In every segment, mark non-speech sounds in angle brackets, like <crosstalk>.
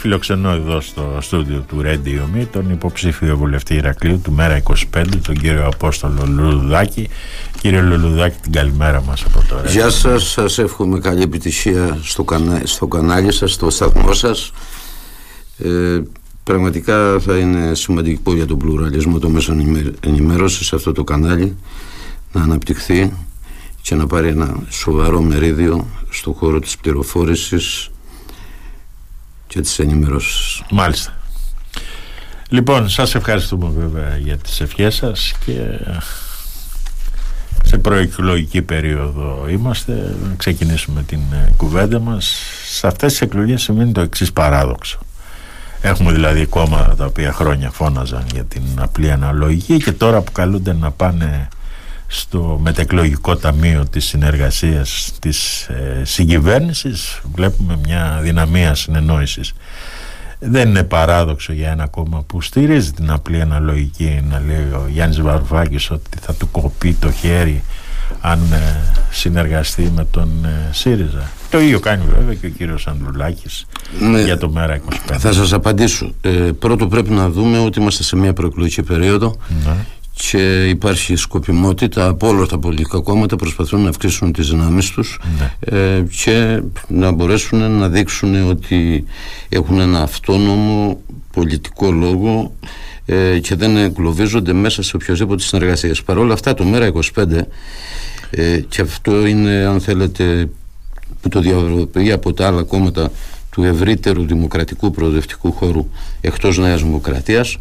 Φιλοξενώ εδώ στο στούντιο του Radio Me τον υποψήφιο βουλευτή Ηρακλείου του Μέρα 25, τον κύριο Απόστολο Λουλουδάκη. Κύριε Λουλουδάκη, την καλημέρα μας από τώρα. Γεια σας, σας εύχομαι καλή επιτυχία στο, κανα... στο κανάλι σας, στο σταθμό σας. Ε, πραγματικά θα είναι σημαντικό για τον πλουραλισμό το μέσο ενημέρωσης σε αυτό το κανάλι να αναπτυχθεί και να πάρει ένα σοβαρό μερίδιο στο χώρο της πληροφόρησης και τις ενημερώσεις. Μάλιστα. Λοιπόν, σας ευχαριστούμε βέβαια για τις ευχές σας και σε προεκλογική περίοδο είμαστε. Να ξεκινήσουμε την ε, κουβέντα μας. Σε αυτές τις εκλογές σημαίνει το εξής παράδοξο. Έχουμε δηλαδή κόμματα τα οποία χρόνια φώναζαν για την απλή αναλογική και τώρα που καλούνται να πάνε στο μετεκλογικό ταμείο της συνεργασίας της ε, συγκυβέρνησης βλέπουμε μια δυναμία συνεννόησης. Δεν είναι παράδοξο για ένα κόμμα που στηρίζει την απλή αναλογική να λέει ο Γιάννης Βαρουφάκης ότι θα του κοπεί το χέρι αν ε, συνεργαστεί με τον ε, ΣΥΡΙΖΑ. Το ίδιο κάνει βέβαια και ο κύριος Ανδρουλάκης ναι, για το ΜΕΡΑ 25 Θα σας απαντήσω. Ε, Πρώτο πρέπει να δούμε ότι είμαστε σε μια προεκλογική περίοδο. Ναι και υπάρχει σκοπιμότητα από όλα τα πολιτικά κόμματα προσπαθούν να αυξήσουν τις δυνάμεις τους ναι. ε, και να μπορέσουν να δείξουν ότι έχουν ένα αυτόνομο πολιτικό λόγο ε, και δεν εγκλωβίζονται μέσα σε οποιοδήποτε συνεργασία. Παρ' όλα αυτά το ΜΕΡΑ25 ε, και αυτό είναι αν θέλετε που το διαβεβαιεί από τα άλλα κόμματα του ευρύτερου δημοκρατικού προοδευτικού χώρου εκτός Νέας Δημοκρατίας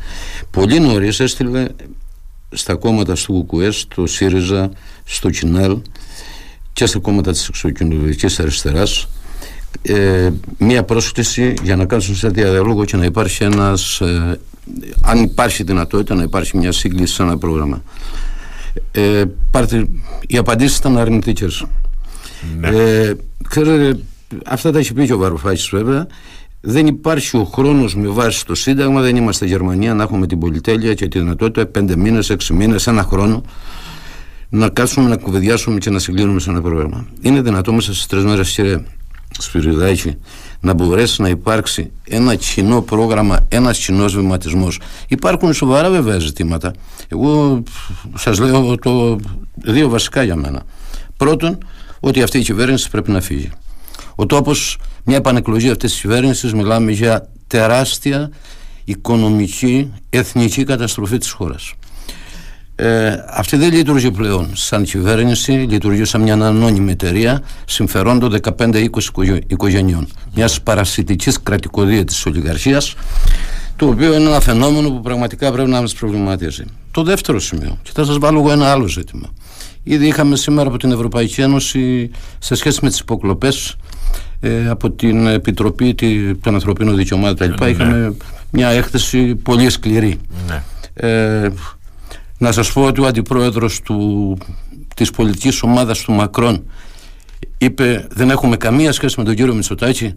πολύ νωρίς έστειλε στα κόμματα του ΚΚΕ, στο ΣΥΡΙΖΑ, στο ΚΙΝΕΛ και στα κόμματα της εξωκοινωνικής αριστεράς. Ε, μία πρόσκληση για να κάνουν σε διαλόγο και να υπάρχει ένας ε, αν υπάρχει δυνατότητα να υπάρχει μια σύγκληση σε ένα πρόγραμμα. Ε, πάρτε, οι απαντήσεις ήταν αρνητικές. Ναι. ε, ξέρετε αυτά τα έχει πει και ο Βαρουφάκης βέβαια δεν υπάρχει ο χρόνος με βάση το Σύνταγμα, δεν είμαστε Γερμανία να έχουμε την πολυτέλεια και τη δυνατότητα πέντε μήνες, έξι μήνες, ένα χρόνο να κάτσουμε να κουβεντιάσουμε και να συγκλίνουμε σε ένα πρόγραμμα. Είναι δυνατό μέσα στις τρεις μέρες, κύριε Σπυριδάκη, να μπορέσει να υπάρξει ένα κοινό πρόγραμμα, ένας κοινός βηματισμός. Υπάρχουν σοβαρά βέβαια ζητήματα. Εγώ σας λέω το δύο βασικά για μένα. Πρώτον, ότι αυτή η κυβέρνηση πρέπει να φύγει. Ο τόπος μια επανεκλογή αυτής της κυβέρνησης μιλάμε για τεράστια οικονομική, εθνική καταστροφή της χώρας. Ε, αυτή δεν λειτουργεί πλέον σαν κυβέρνηση, λειτουργεί σαν μια ανώνυμη εταιρεία συμφερόντων 15-20 οικογενειών. Μιας παρασιτικής κρατικοδία τη ολιγαρχίας, το οποίο είναι ένα φαινόμενο που πραγματικά πρέπει να μας προβληματίζει. Το δεύτερο σημείο, και θα σας βάλω εγώ ένα άλλο ζήτημα. Ήδη είχαμε σήμερα από την Ευρωπαϊκή Ένωση σε σχέση με τις υποκλοπές ε, από την Επιτροπή των Ανθρωπίνων Δικαιωμάτων κτλ. Ναι. Είχαμε μια έκθεση πολύ σκληρή. Ναι. Ε, να σας πω ότι ο αντιπρόεδρος του, της πολιτικής ομάδας του Μακρόν είπε δεν έχουμε καμία σχέση με τον κύριο Μητσοτάκη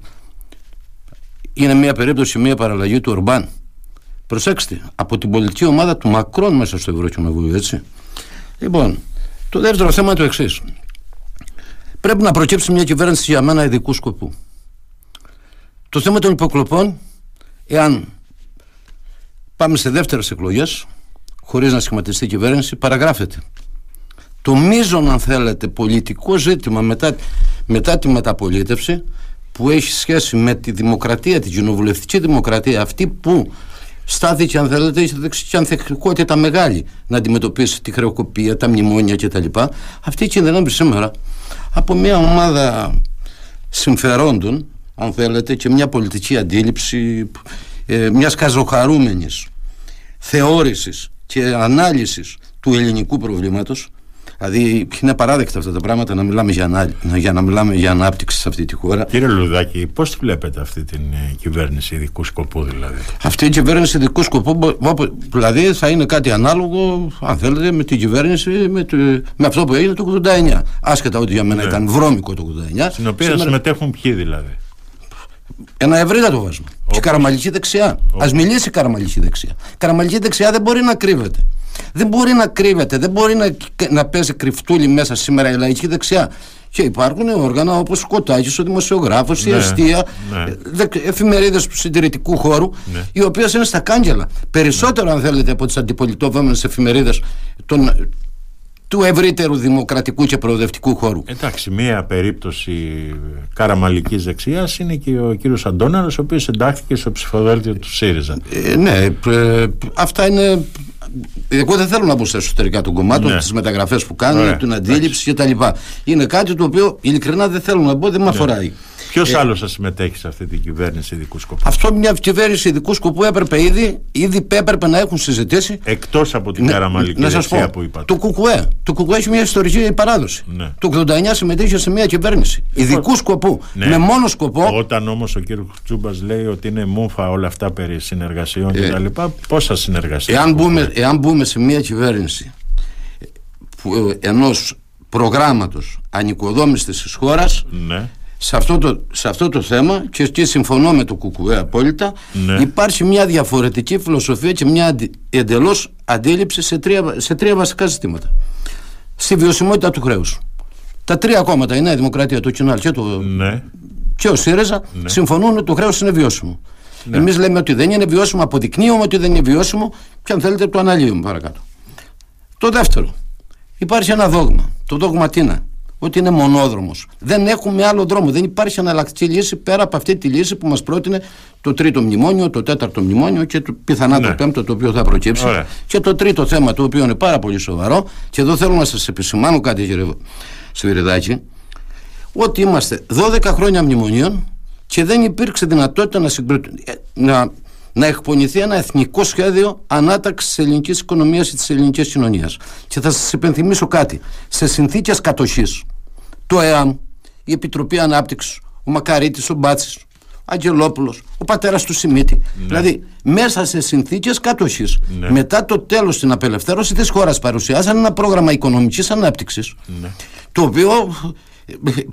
είναι μια περίπτωση, μια παραλλαγή του Ορμπάν προσέξτε, από την πολιτική ομάδα του Μακρόν μέσα στο Ευρωκοινοβούλιο έτσι λοιπόν, το δεύτερο θέμα είναι το εξής. Πρέπει να προκύψει μια κυβέρνηση για μένα ειδικού σκοπού. Το θέμα των υποκλοπών, εάν πάμε σε δεύτερες εκλογές, χωρίς να σχηματιστεί η κυβέρνηση, παραγράφεται. Το μείζον, αν θέλετε, πολιτικό ζήτημα μετά, μετά τη μεταπολίτευση που έχει σχέση με τη δημοκρατία, την κοινοβουλευτική δημοκρατία, αυτή που στάθηκε, αν θέλετε, έχει δεξιά ανθεκτικότητα μεγάλη να αντιμετωπίσει τη χρεοκοπία, τα μνημόνια κτλ. Αυτή κινδυνεύει σήμερα από μια ομάδα συμφερόντων, αν θέλετε, και μια πολιτική αντίληψη ε, μιας καζοχαρούμενης θεώρησης και ανάλυσης του ελληνικού προβλήματος Δηλαδή είναι απαράδεκτα αυτά τα πράγματα να μιλάμε για, ανά, για να μιλάμε για ανάπτυξη σε αυτή τη χώρα. Κύριε Λουδάκη, πώς τη βλέπετε αυτή την ε, κυβέρνηση ειδικού σκοπού, δηλαδή; Αυτή η κυβέρνηση ειδικού σκοπού, δηλαδή θα είναι κάτι ανάλογο, αν θέλετε, με την κυβέρνηση, με, το, με αυτό που έγινε το 89. Άσχετα ότι για μένα ναι. ήταν βρώμικο το 89. Στην οποία Σήμερα... συμμετέχουν ποιοι δηλαδή; Ένα ευρύτατο βάσμα. Και η καραμαλική δεξιά. Α μιλήσει η καραμαλική δεξιά. Η καραμαλική δεξιά δεν μπορεί να κρύβεται. Δεν μπορεί να κρύβεται, δεν μπορεί να, να παίζει κρυφτούλη μέσα σήμερα η λαϊκή δεξιά. Και υπάρχουν όργανα όπως ο Κοτάκη, ο δημοσιογράφος, η ναι, αστεία, ναι. εφημερίδες του συντηρητικού χώρου, ναι. οι οποίες είναι στα κάγκελα. Περισσότερο, αν θέλετε, από τις αντιπολιτευόμενες εφημερίδες του ευρύτερου δημοκρατικού και προοδευτικού χώρου. Εντάξει, μία περίπτωση καραμαλικής δεξιάς είναι και ο κύριος Αντώναρο, ο οποίος εντάχθηκε στο ψηφοδέλτιο του ΣΥΡΙΖΑ. Ε, ναι, ε, αυτά είναι εγώ δεν θέλω να μπω στα εσωτερικά των κομμάτων, ναι. τις μεταγραφές που κάνουν, την αντίληψη κτλ. Είναι κάτι το οποίο ειλικρινά δεν θέλω να μπω, δεν με ναι. αφοράει. Ποιος ε, άλλος θα συμμετέχει σε αυτή την κυβέρνηση ειδικού σκοπού; Αυτό μια κυβέρνηση ειδικού σκοπού έπρεπε ήδη, ήδη έπρεπε να έχουν συζητήσει. Εκτός από την ναι, καραμαλική να σας πω, που είπατε. Το Κουκουέ. Το Κουκουέ έχει μια ιστορική παράδοση. Ναι. Το 89 συμμετείχε σε μια κυβέρνηση ειδικού σκοπού. Ναι. Με μόνο σκοπό. Όταν όμως ο κ. Τσούμπας λέει ότι είναι μούφα όλα αυτά περί συνεργασιών ε, κτλ., πώς θα συνεργαστεί. Εάν μπούμε, εάν μπούμε σε μια κυβέρνηση ε, ενός προγράμματος ανοικοδόμησης της χώρας. Ναι σε αυτό το, σε αυτό το θέμα και εκεί συμφωνώ με το Κουκουέ απόλυτα ναι. υπάρχει μια διαφορετική φιλοσοφία και μια εντελώς αντίληψη σε τρία, σε τρία βασικά ζητήματα στη βιωσιμότητα του χρέους τα τρία κόμματα, η Νέα Δημοκρατία, το Κοινάλ και, το, ναι. και ο ΣΥΡΕΖΑ ναι. συμφωνούν ότι το χρέος είναι βιώσιμο ναι. εμείς λέμε ότι δεν είναι βιώσιμο αποδεικνύουμε ότι δεν είναι βιώσιμο και αν θέλετε το αναλύουμε παρακάτω το δεύτερο υπάρχει ένα δόγμα το δόγμα τι είναι; Ότι είναι μονόδρομος. Δεν έχουμε άλλο δρόμο. Δεν υπάρχει αναλλακτική λύση πέρα από αυτή τη λύση που μας πρότεινε το τρίτο μνημόνιο, το τέταρτο μνημόνιο και το, πιθανά ναι. το πέμπτο το οποίο θα προκύψει. Και το τρίτο θέμα το οποίο είναι πάρα πολύ σοβαρό. Και εδώ θέλω να σας επισημάνω κάτι, κύριε Σβηριδάκη, ότι είμαστε 12 χρόνια μνημονίων και δεν υπήρξε δυνατότητα να, ε, να, να εκπονηθεί ένα εθνικό σχέδιο ανάταξης της ελληνικής οικονομίας και της ελληνικής κοινωνίας. Και θα σας υπενθυμίσω κάτι. Σε συνθήκες κατοχής, το ΕΑΜ, η Επιτροπή Ανάπτυξης, ο Μακαρίτης, ο Μπάτσης, ο Αγγελόπουλος, ο πατέρας του Σιμίτη. Ναι. Δηλαδή, μέσα σε συνθήκες κατοχής, ναι. μετά το τέλος την απελευθέρωση της χώρας, παρουσιάσαν ένα πρόγραμμα οικονομικής ανάπτυξης. Ναι. Το οποίο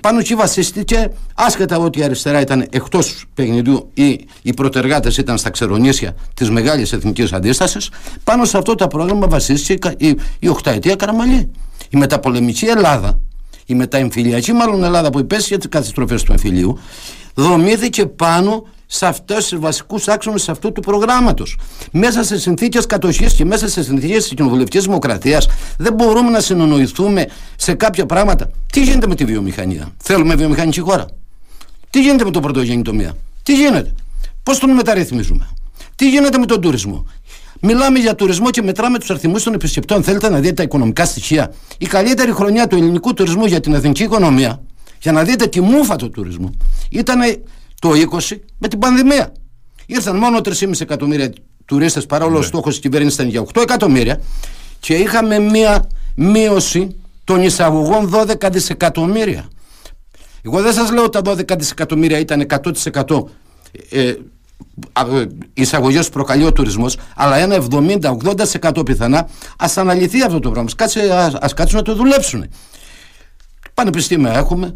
πάνω εκεί βασίστηκε, άσχετα ότι η αριστερά ήταν εκτός παιχνιδιού ή οι προτεργάτες ήταν στα ξερονίσια της μεγάλης εθνικής αντίστασης, πάνω σε αυτό το πρόγραμμα βασίστηκε η, η οχταετία Καραμαλή. Η μεταπολεμική Ελλάδα, η μεταεμφυλιακή μάλλον Ελλάδα που υπέσχε τις καταστροφές του εμφυλίου, δομήθηκε πάνω σε αυτού του βασικούς άξονες αυτού του προγράμματος. Μέσα σε συνθήκες κατοχής και μέσα σε συνθήκες της κοινοβουλευτικής δημοκρατίας δεν μπορούμε να συνονοηθούμε σε κάποια πράγματα. Τι γίνεται με τη βιομηχανία, Θέλουμε βιομηχανική χώρα. Τι γίνεται με το πρωτογενή τομέα, Τι γίνεται, Πώς τον μεταρρυθμίζουμε, Τι γίνεται με τον τουρισμό; Μιλάμε για τουρισμό και μετράμε τους αριθμούς των επισκεπτών. Θέλετε να δείτε τα οικονομικά στοιχεία. Η καλύτερη χρονιά του ελληνικού τουρισμού για την εθνική οικονομία, για να δείτε τη μούφα του τουρισμού, ήταν το 20 με την πανδημία. Ήρθαν μόνο 3,5 εκατομμύρια τουρίστες παρόλο ναι. ο στόχος της κυβέρνησης ήταν για 8 εκατομμύρια και είχαμε μία μείωση των εισαγωγών 12 δισεκατομμύρια. Εγώ δεν σας λέω ότι τα 12 δισεκατομμύρια ήταν 100% ε, εισαγωγές που προκαλεί ο τουρισμός, αλλά ένα 70-80% πιθανά, ας αναλυθεί αυτό το πράγμα. Α κάτσουν να το δουλέψουν. Πανεπιστήμια έχουμε,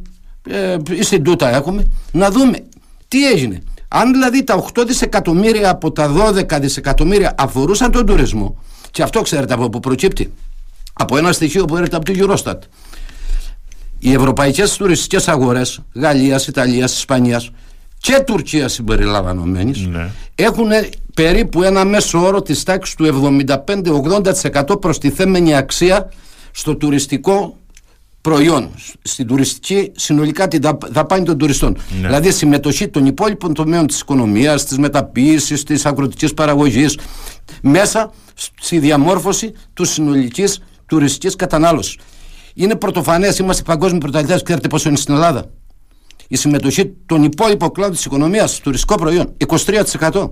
ε, Ινστιτούτα έχουμε, να δούμε τι έγινε; Αν δηλαδή τα 8 δισεκατομμύρια από τα 12 δισεκατομμύρια αφορούσαν τον τουρισμό, και αυτό ξέρετε από πού προκύπτει, από ένα στοιχείο που έρχεται από το Eurostat. Οι ευρωπαϊκές τουριστικές αγορές Γαλλίας, Ιταλίας, Ισπανίας και Τουρκίας συμπεριλαμβανομένης ναι. έχουν περίπου ένα μέσο όρο της τάξης του 75-80% προστιθέμενη αξία στο τουριστικό προϊόν στην τουριστική συνολικά τη δαπάνη των τουριστών. Ναι. Δηλαδή συμμετοχή των υπόλοιπων τομέων της οικονομίας, της μεταποίησης, της αγροτικής παραγωγής μέσα στη διαμόρφωση του συνολικής τουριστικής κατανάλωσης. Είναι πρωτοφανές, είμαστε παγκόσμιοι πρωταθλητές, ξέρετε πόσο είναι στην Ελλάδα; Η συμμετοχή των υπόλοιπων κλάδων της οικονομίας στο τουριστικό προϊόν, 23%.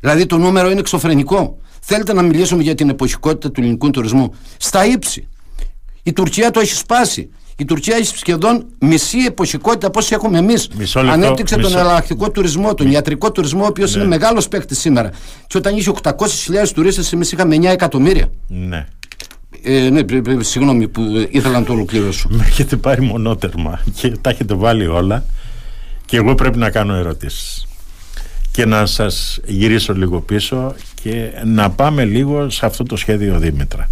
Δηλαδή το νούμερο είναι εξωφρενικό. Θέλετε να μιλήσουμε για την εποχικότητα του ελληνικού τουρισμού. Στα ύψη. Η Τουρκία το έχει σπάσει. Η Τουρκία έχει σχεδόν μισή εποχικότητα όπω έχουμε εμείς. Ανέπτυξε τον εναλλακτικό τουρισμό, τον ιατρικό τουρισμό, ο οποίος ναι. είναι μεγάλος παίκτης σήμερα. Και όταν είχε 800.000 τουρίστες, εμείς είχαμε 9 εκατομμύρια. Ναι. Ε, ναι, συγγνώμη που ήθελα να το ολοκληρώσω. Με έχετε πάρει μονότερμα και τα έχετε βάλει όλα. Και εγώ πρέπει να κάνω ερωτήσεις. Και να σας γυρίσω λίγο πίσω και να πάμε λίγο σε αυτό το σχέδιο Δήμητρα.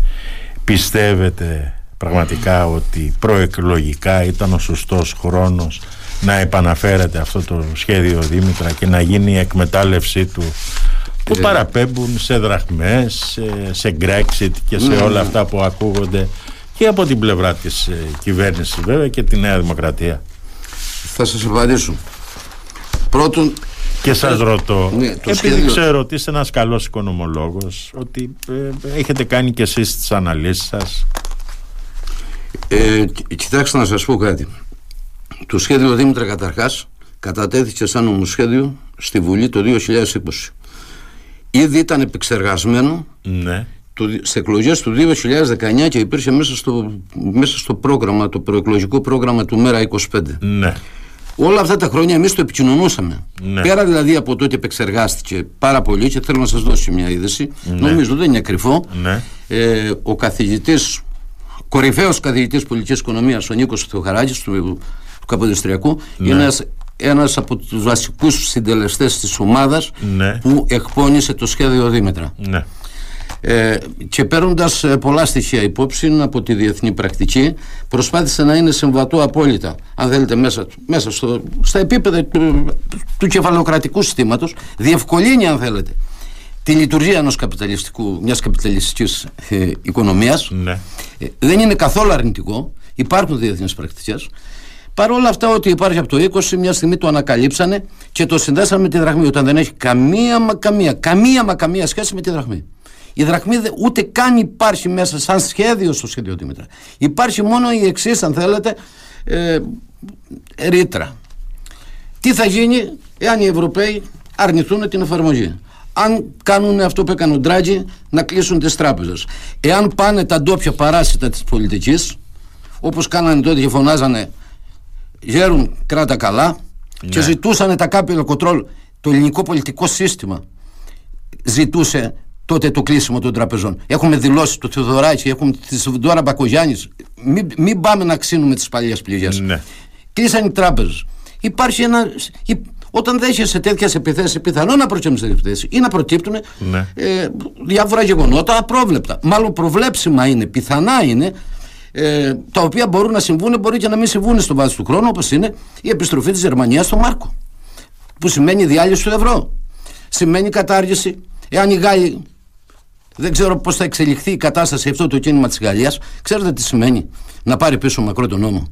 Πιστεύετε πραγματικά ότι προεκλογικά ήταν ο σωστός χρόνος να επαναφέρεται αυτό το σχέδιο Δήμητρα και να γίνει η εκμετάλλευσή του που παραπέμπουν σε δραχμές, σε, σε Brexit και σε όλα αυτά που ακούγονται και από την πλευρά της ε, κυβέρνησης βέβαια και τη Νέα Δημοκρατία. Θα σας απαντήσω. Πρώτον, και σας ρωτώ, ναι, επειδή σχέδιο... ξέρω ότι είστε ένας καλός οικονομολόγος, ότι ε, έχετε κάνει και εσείς τις αναλύσεις σας. Ε, κοιτάξτε να σας πω κάτι. Το σχέδιο Δήμητρα καταρχάς κατατέθηκε σαν νομοσχέδιο στη Βουλή το 2020. Ήδη ήταν επεξεργασμένο ναι. σε εκλογές του 2019 και υπήρχε μέσα στο, μέσα στο πρόγραμμα, το προεκλογικό πρόγραμμα του ΜΕΡΑ 25. Ναι. Όλα αυτά τα χρόνια εμείς το επικοινωνούσαμε. Ναι. Πέρα δηλαδή από το ότι επεξεργάστηκε πάρα πολύ και θέλω να σας δώσω μια είδηση. Ναι. Νομίζω δεν είναι κρυφό. Ναι. Ε, ο καθηγητής, κορυφαίος καθηγητής πολιτικής οικονομίας, ο Νίκος Θεοχαράκης του, του Καποδιστριακού, ναι. είναι ένας ένας από τους βασικούς συντελεστές της ομάδας ναι. που εκπώνησε το σχέδιο Δήμετρα. Ναι. Ε, και παίρνοντας ε, πολλά στοιχεία υπόψη από τη διεθνή πρακτική, προσπάθησε να είναι συμβατό απόλυτα, αν θέλετε, μέσα, μέσα στο, στα επίπεδα του, του κεφαλοκρατικού συστήματος, διευκολύνει, αν θέλετε, τη λειτουργία ενός καπιταλιστικού, μιας καπιταλιστικής ε, οικονομίας. Ναι. Ε, δεν είναι καθόλου αρνητικό, υπάρχουν διεθνείς πρακτικές. Παρ' όλα αυτά, ότι υπάρχει από το 20, μια στιγμή το ανακαλύψανε και το συνδέσαμε με τη δραχμή, όταν δεν έχει καμία μα καμία, καμία μα καμία σχέση με τη δραχμή. Η δραχμή ούτε καν υπάρχει μέσα σαν σχέδιο στο σχέδιο Δήμητρα. Υπάρχει μόνο η εξής, αν θέλετε, ε, ρήτρα. Τι θα γίνει εάν οι Ευρωπαίοι αρνηθούν την εφαρμογή; Αν κάνουν αυτό που έκανε ο Ντράγκη, να κλείσουν τις τράπεζες. Εάν πάνε τα ντόπια παράσιτα της πολιτικής, όπως κάνανε τότε και φωνάζανε γέρουν κράτα καλά και ναι. ζητούσαν τα capital control. Το ελληνικό πολιτικό σύστημα ζητούσε τότε το κλείσιμο των τραπεζών. Έχουμε δηλώσει το Θεοδωράκη, έχουμε τη Δώρα Μπακογιάννης. Μην, μην πάμε να ξύνουμε τις παλιές πληγές. Ναι. Κλείσαν οι τράπεζες. Υπάρχει ένα. Όταν δέχεσαι τέτοιες επιθέσεις, πιθανό να προκύψουν επιθέσεις ή να προκύπτουν ναι. ε, διάφορα γεγονότα απρόβλεπτα. Μάλλον προβλέψιμα είναι, πιθανά είναι, ε, τα οποία μπορούν να συμβούν, μπορεί και να μην συμβούν στο βάθος του χρόνου, όπως είναι η επιστροφή της Γερμανίας στο Μάρκο. Που σημαίνει διάλυση του ευρώ. Σημαίνει κατάργηση. Εάν οι Γάλλοι δεν ξέρω πώς θα εξελιχθεί η κατάσταση αυτό το κίνημα της Γαλλίας. Ξέρετε τι σημαίνει να πάρει πίσω μακρό τον νόμο.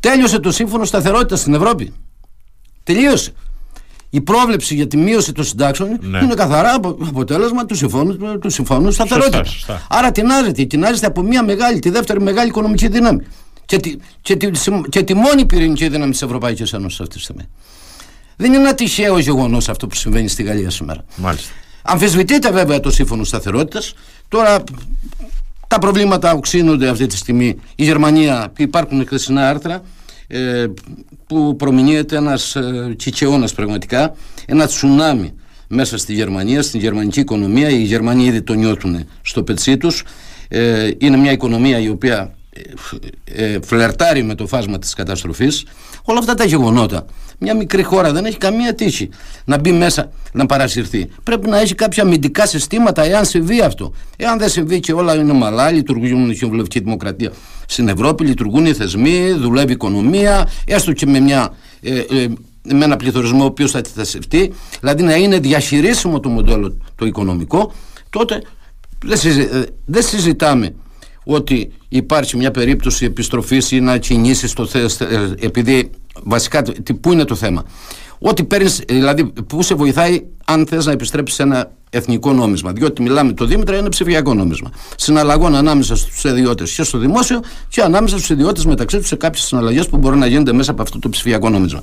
Τέλειωσε το σύμφωνο σταθερότητας στην Ευρώπη. Τελείωσε. Η πρόβλεψη για τη μείωση των συντάξεων ναι. είναι καθαρά αποτέλεσμα του συμφώνου, του συμφώνου σταθερότητας. Άρα τεινάζεται, τεινάζεται από μια μεγάλη, τη δεύτερη μεγάλη οικονομική δύναμη. Και τη, και τη, και τη μόνη πυρηνική δύναμη της Ευρωπαϊκής Ένωσης αυτή τη στιγμή. Δεν είναι ένα τυχαίο γεγονός αυτό που συμβαίνει στη Γαλλία σήμερα. Μάλιστα. Αμφισβητείται βέβαια το σύμφωνο σταθερότητας. Τώρα τα προβλήματα οξύνονται αυτή τη στιγμή. Η Γερμανία, υπάρχουν χθεσινά άρθρα ε, που προμηνύεται ένας ε, πραγματικά, ένα τσουνάμι μέσα στη Γερμανία, στην γερμανική οικονομία. Οι Γερμανοί ήδη το νιώθουν στο πετσί τους. Ε, είναι μια οικονομία η οποία ε, ε, φλερτάρει με το φάσμα της καταστροφής όλα αυτά τα γεγονότα μια μικρή χώρα δεν έχει καμία τύχη να μπει μέσα να παρασυρθεί. Πρέπει να έχει κάποια αμυντικά συστήματα εάν συμβεί αυτό. Εάν δεν συμβεί και όλα είναι μαλά λειτουργούν η κοινοβουλευτική δημοκρατία στην Ευρώπη λειτουργούν οι θεσμοί, δουλεύει η οικονομία έστω και με μια ε, ε, με ένα πληθωρισμό ο οποίος θα αντιθασευτεί, δηλαδή να είναι διαχειρίσιμο το μοντέλο το οικονομικό, τότε δεν συζητάμε ότι υπάρχει μια περίπτωση επιστροφής ή να κινήσεις το θέση, επειδή βασικά πού είναι το θέμα; Ό,τι παίρνεις, δηλαδή που σε βοηθάει αν θες να επιστρέψεις σε ένα εθνικό νόμισμα. Διότι μιλάμε το Δήμητρα είναι ψηφιακό νόμισμα. Συναλλαγών ανάμεσα στους ιδιώτες και στο δημόσιο και ανάμεσα στους ιδιώτες μεταξύ τους σε κάποιες συναλλαγές που μπορεί να γίνονται μέσα από αυτό το ψηφιακό νόμισμα.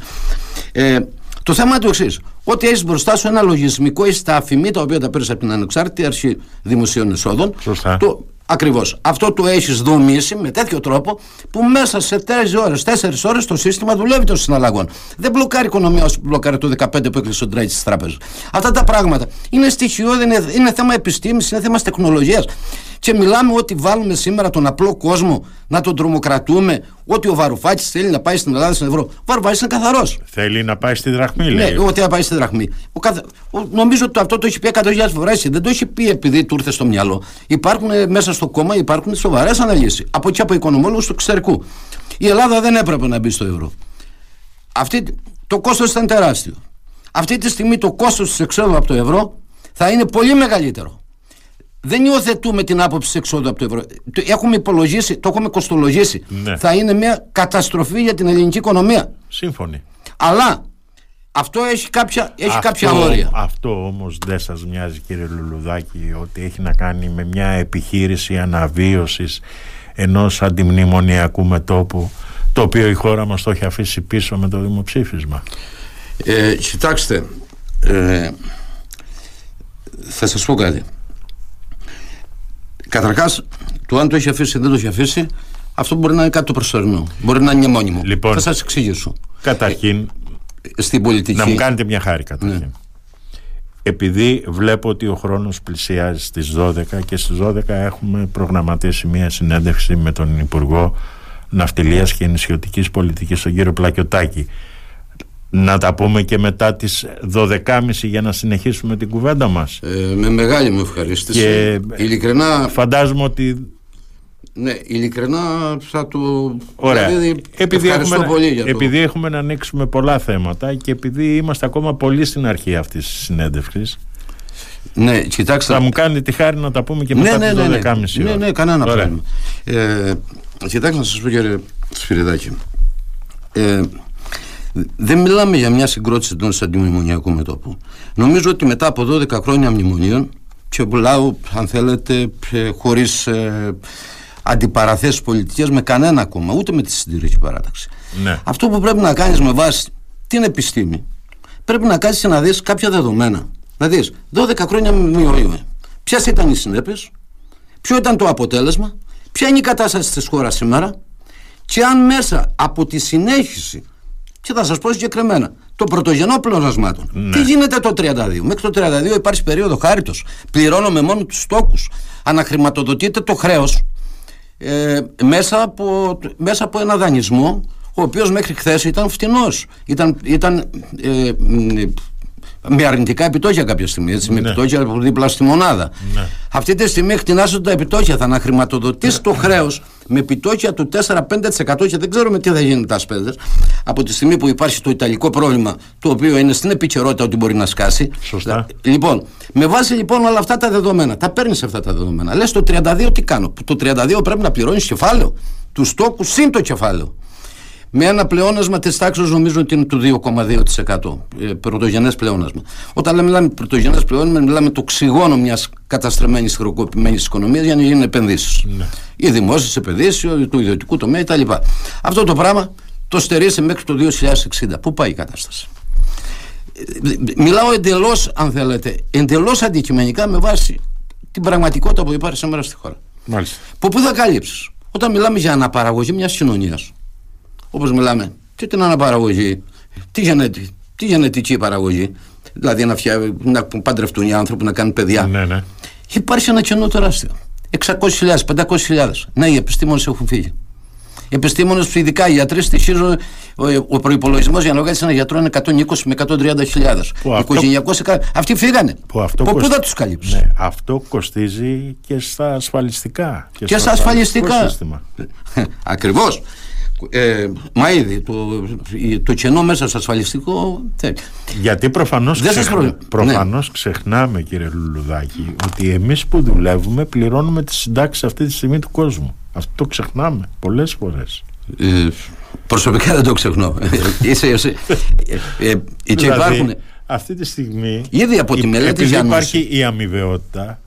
Ε, το θέμα είναι το εξής. Ότι έχεις μπροστά σου ένα λογισμικό ή στα αφημί τα οποία τα παίρνεις από την ανεξάρτητη αρχή δημοσίων εσόδων. Σωστά. Το, Ακριβώς. Αυτό το έχεις δομήσει με τέτοιο τρόπο που μέσα σε 4 ώρες, 4 ώρες το σύστημα δουλεύει των συναλλαγών. Δεν μπλοκάρει η οικονομία όσο μπλοκάρει το 15 που έκλεισε ο Ντράιτ τη τράπεζα. Αυτά τα πράγματα είναι στοιχειώδη, είναι, είναι θέμα επιστήμης, είναι θέμα τεχνολογίας. Και μιλάμε ότι βάλουμε σήμερα τον απλό κόσμο να τον τρομοκρατούμε, ότι ο Βαρουφάκης θέλει να πάει στην Ελλάδα, στην Ευρώπη. Ο Βαρουφάκης είναι καθαρός. Θέλει να πάει στη δραχμή, ναι, λέει. Ναι, ότι να πάει στη δραχμή. Ο ο, νομίζω ότι αυτό το έχει πει 100.000 φορές. Δεν το έχει πει επειδή του ήρθε στο μυαλό. Υπάρχουν μέσα στο κόμμα υπάρχουν σοβαρές αναλύσει από και από οικονομόλογου του εξωτερικού. Η Ελλάδα δεν έπρεπε να μπει στο ευρώ. Αυτή, το κόστος ήταν τεράστιο. Αυτή τη στιγμή το κόστος της εξόδου από το ευρώ θα είναι πολύ μεγαλύτερο. Δεν υιοθετούμε την άποψη τη εξόδου από το ευρώ. Έχουμε υπολογίσει, το έχουμε κοστολογήσει. Ναι. Θα είναι μια καταστροφή για την ελληνική οικονομία. Σύμφωνοι. Αλλά αυτό έχει κάποια, έχει αυτό, κάποια όρια. Αυτό όμως δεν σας μοιάζει κύριε Λουλουδάκη ότι έχει να κάνει με μια επιχείρηση αναβίωσης ενός αντιμνημονιακού μετόπου το οποίο η χώρα μας το έχει αφήσει πίσω με το δημοψήφισμα. Ε, κοιτάξτε, ε, θα σας πω κάτι. Καταρχάς, το αν το έχει αφήσει ή δεν το έχει αφήσει, αυτό μπορεί να είναι κάτι το προσωρινό. Μπορεί να είναι μόνιμο. Λοιπόν, θα σας εξηγήσω. Καταρχήν, στην πολιτική. Να μου κάνετε μια χάρη καταρχήν. Ναι. Επειδή βλέπω ότι ο χρόνος πλησιάζει στις 12 και στις 12 έχουμε προγραμματίσει μια συνέντευξη με τον Υπουργό Ναυτιλίας και Ενισιωτικής Πολιτικής, τον κύριο Πλακιωτάκη. Να τα πούμε και μετά τις 12.30 για να συνεχίσουμε την κουβέντα μας. Ε, με μεγάλη μου ευχαρίστηση. Και Ειλικρινά... Φαντάζομαι ότι ναι, ειλικρινά θα το. Ωραία. Δηλαδή, επειδή έχουμε, πολύ για το... επειδή έχουμε να ανοίξουμε πολλά θέματα και επειδή είμαστε ακόμα πολύ στην αρχή αυτής της συνέντευξης. Ναι, κοιτάξτε. Θα μου κάνετε τη χάρη να τα πούμε και μετά ναι, ναι, ναι, ναι. Ναι, ναι, κανένα πρόβλημα. Ε, κοιτάξτε να σας πω κύριε Σφυριδάκη. Ε, δεν μιλάμε για μια συγκρότηση εντός αντιμνημονιακού μετώπου. Νομίζω ότι μετά από 12 χρόνια μνημονίων και πουλάω, αν θέλετε, χωρίς ε, αντιπαραθέσεις πολιτικές με κανένα κόμμα, ούτε με τη συντηρητική παράταξη. Ναι. Αυτό που πρέπει να κάνεις με βάση την επιστήμη, πρέπει να κάνει και να δεις κάποια δεδομένα. Να δεις 12 χρόνια μειωíme. Ποιες ήταν οι συνέπειες, ποιο ήταν το αποτέλεσμα, ποια είναι η κατάσταση της χώρας σήμερα και αν μέσα από τη συνέχιση και θα σας πω συγκεκριμένα. Το πρωτογενό πλεονασμάτων. Ναι. Τι γίνεται το 32. Μέχρι το 32 υπάρχει περίοδο χάριτος. Πληρώνουμε μόνο τους στόχους. Αναχρηματοδοτείται το χρέος ε, μέσα, από, μέσα από ένα δανεισμό ο οποίος μέχρι χθες ήταν φτηνός. Ήταν, ήταν ε, με αρνητικά επιτόκια κάποια στιγμή, έτσι, ναι. με επιτόκια από δίπλα στη μονάδα. Ναι. Αυτή τη στιγμή εκτινάζονται τα επιτόκια. Θα αναχρηματοδοτήσει ναι. το χρέος με επιτόκια του 4-5% και δεν ξέρουμε τι θα γίνει τας σπέδε. Από τη στιγμή που υπάρχει το ιταλικό πρόβλημα, το οποίο είναι στην επικαιρότητα ότι μπορεί να σκάσει. Σωστά. Λοιπόν, με βάση λοιπόν όλα αυτά τα δεδομένα, τα παίρνεις αυτά τα δεδομένα. Λες το 32 τι κάνω. Το 32 πρέπει να πληρώνεις κεφάλαιο. Τους στόχου συν το κεφάλαιο με ένα πλεόνασμα της τάξης νομίζω ότι είναι του 2,2%. Ε, πρωτογενές πλεόνασμα. Όταν λέμε, μιλάμε πρωτογενές πλεόνασμα, μιλάμε το οξυγόνο μιας καταστρεμένη χρεοκοπημένης οικονομίας για να γίνουν επενδύσεις. Ναι. Οι δημόσιες επενδύσεις, του ιδιωτικού τομέα κτλ. Αυτό το πράγμα το στερήσει μέχρι το 2060. Πού πάει η κατάσταση; Ε, μιλάω εντελώς, αν θέλετε, εντελώς αντικειμενικά με βάση την πραγματικότητα που υπάρχει σήμερα στη χώρα. Μάλιστα. Που πού θα καλύψει. Όταν μιλάμε για αναπαραγωγή μιας κοινωνίας, Όπως μιλάμε, τι την αναπαραγωγή, τι, γενετική, τι γενετική παραγωγή, δηλαδή να, φτιά, να παντρευτούν οι άνθρωποι, να κάνουν παιδιά. Ναι, ναι. Υπάρχει ένα κενό τεράστιο. 600.000, 500.000. Ναι, οι επιστήμονες έχουν φύγει. Οι επιστήμονες, ειδικά οι γιατροί, στοιχίζουν ο, ο προπολογισμό για να βγάλεις ένα γιατρό είναι 120 με 130.000. Αυτοί φύγανε. Που αυτό Πού θα τους καλύψεις. Ναι, αυτό κοστίζει και στα ασφαλιστικά. Και, και στα ασφαλιστικά. <laughs> Ακριβώς. Ε, μα ήδη το, το κενό μέσα στο ασφαλιστικό γιατί προφανώς, ξεχ... προφανώς ναι. ξεχνάμε κύριε Λουλουδάκη ότι εμείς που δουλεύουμε πληρώνουμε τις συντάξεις αυτή τη στιγμή του κόσμου. Αυτό το ξεχνάμε πολλές φορές. Ε, προσωπικά δεν το ξεχνώ. <laughs> Είσαι, είσαι, ε, ε, δηλαδή, υπάρχουν... αυτή τη στιγμή ήδη από τη μελέτη επειδή υπάρχει η αμοιβαιότητα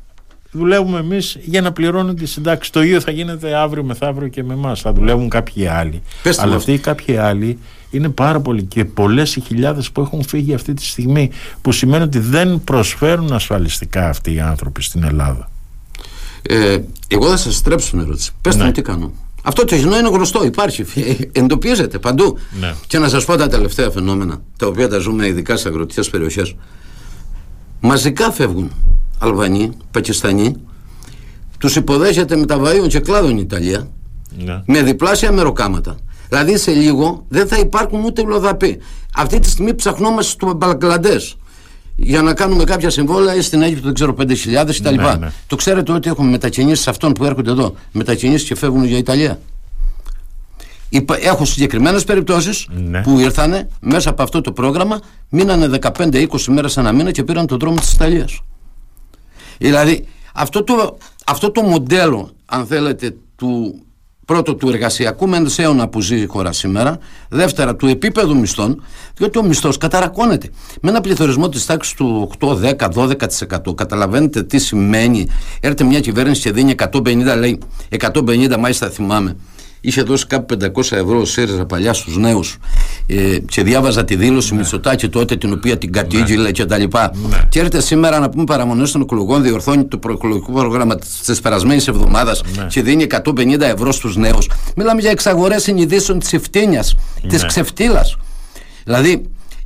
δουλεύουμε εμείς για να πληρώνουν τη συντάξη. Το ίδιο θα γίνεται αύριο μεθαύριο και με εμάς. Θα δουλεύουν κάποιοι άλλοι. Πες Αλλά αυτοί οι κάποιοι άλλοι είναι πάρα πολλοί και πολλές οι χιλιάδες που έχουν φύγει αυτή τη στιγμή. Που σημαίνει ότι δεν προσφέρουν ασφαλιστικά αυτοί οι άνθρωποι στην Ελλάδα. Ε, εγώ θα σας στρέψω την ερώτηση. Πετε ναι. μου τι κάνω. Αυτό το κοινό είναι γνωστό, υπάρχει, <laughs> εντοπίζεται παντού. Ναι. Και να σας πω τα τελευταία φαινόμενα, τα οποία τα ζούμε ειδικά σε αγροτικές περιοχές. Μαζικά φεύγουν Αλβανοί, Πακιστανοί, τους υποδέχεται με τα βαΐων και κλάδων η Ιταλία ναι. με διπλάσια μεροκάματα. Δηλαδή σε λίγο δεν θα υπάρχουν ούτε λοδαποί. Αυτή τη στιγμή ψαχνόμαστε στο Μπαγκλαντές. για να κάνουμε κάποια συμβόλαια στην Αίγυπτο, δεν ξέρω, 5.000 κτλ. Ναι, ναι. Το ξέρετε ότι έχουμε μετακινήσεις αυτών που έρχονται εδώ, μετακινήσεις και φεύγουν για Ιταλία. Έχω συγκεκριμένες περιπτώσεις ναι. που ήρθαν μέσα από αυτό το πρόγραμμα, μείνανε 15-20 μέρες ένα μήνα και πήραν τον δρόμο της Ιταλίας. Δηλαδή, αυτό το, αυτό το μοντέλο, αν θέλετε, του πρώτο του εργασιακού μενσαίωνα που ζει η χώρα σήμερα, δεύτερα του επίπεδου μισθών, διότι ο μισθός καταρακώνεται. Με ένα πληθωρισμό της τάξης του 8, 10, 12%. Καταλαβαίνετε τι σημαίνει. Έρχεται μια κυβέρνηση και δίνει 150, λέει 150, μάλιστα θυμάμαι είχε δώσει κάπου 500 ευρώ ο ΣΥΡΙΖΑ παλιά στους νέους ε, και διάβαζα τη δήλωση ναι. Μητσοτάκη τότε την οποία την κατήγγειλε ναι. και τα λοιπά. Ναι. Και έρχεται σήμερα να πούμε παραμονές των εκλογών, διορθώνει το προεκλογικό πρόγραμμα της περασμένης εβδομάδας ναι. και δίνει 150 ευρώ στους νέους. Μιλάμε για εξαγορές συνειδήσεων της ευθύνιας, ναι. τη ξεφτύλας. Δηλαδή,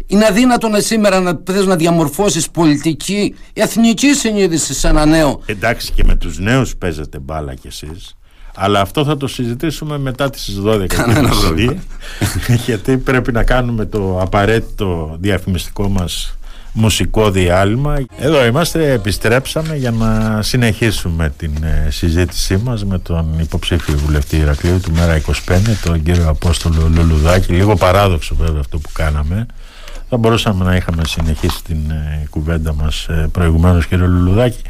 είναι αδύνατο να σήμερα να θες να διαμορφώσεις πολιτική, εθνική συνείδηση σε ένα νέο. Εντάξει και με τους νέους παίζετε μπάλα κι εσείς. Αλλά αυτό θα το συζητήσουμε μετά τις 12 γιατί πρέπει να κάνουμε το απαραίτητο διαφημιστικό μας μουσικό διάλειμμα. Εδώ είμαστε, επιστρέψαμε για να συνεχίσουμε την ε, συζήτησή μας με τον υποψήφιο βουλευτή Ηρακλείου του Μέρα 25, τον κύριο Απόστολο Λουλουδάκη. Λίγο παράδοξο βέβαια αυτό που κάναμε. Θα μπορούσαμε να είχαμε συνεχίσει την ε, κουβέντα μας ε, προηγουμένως κύριο Λουλουδάκη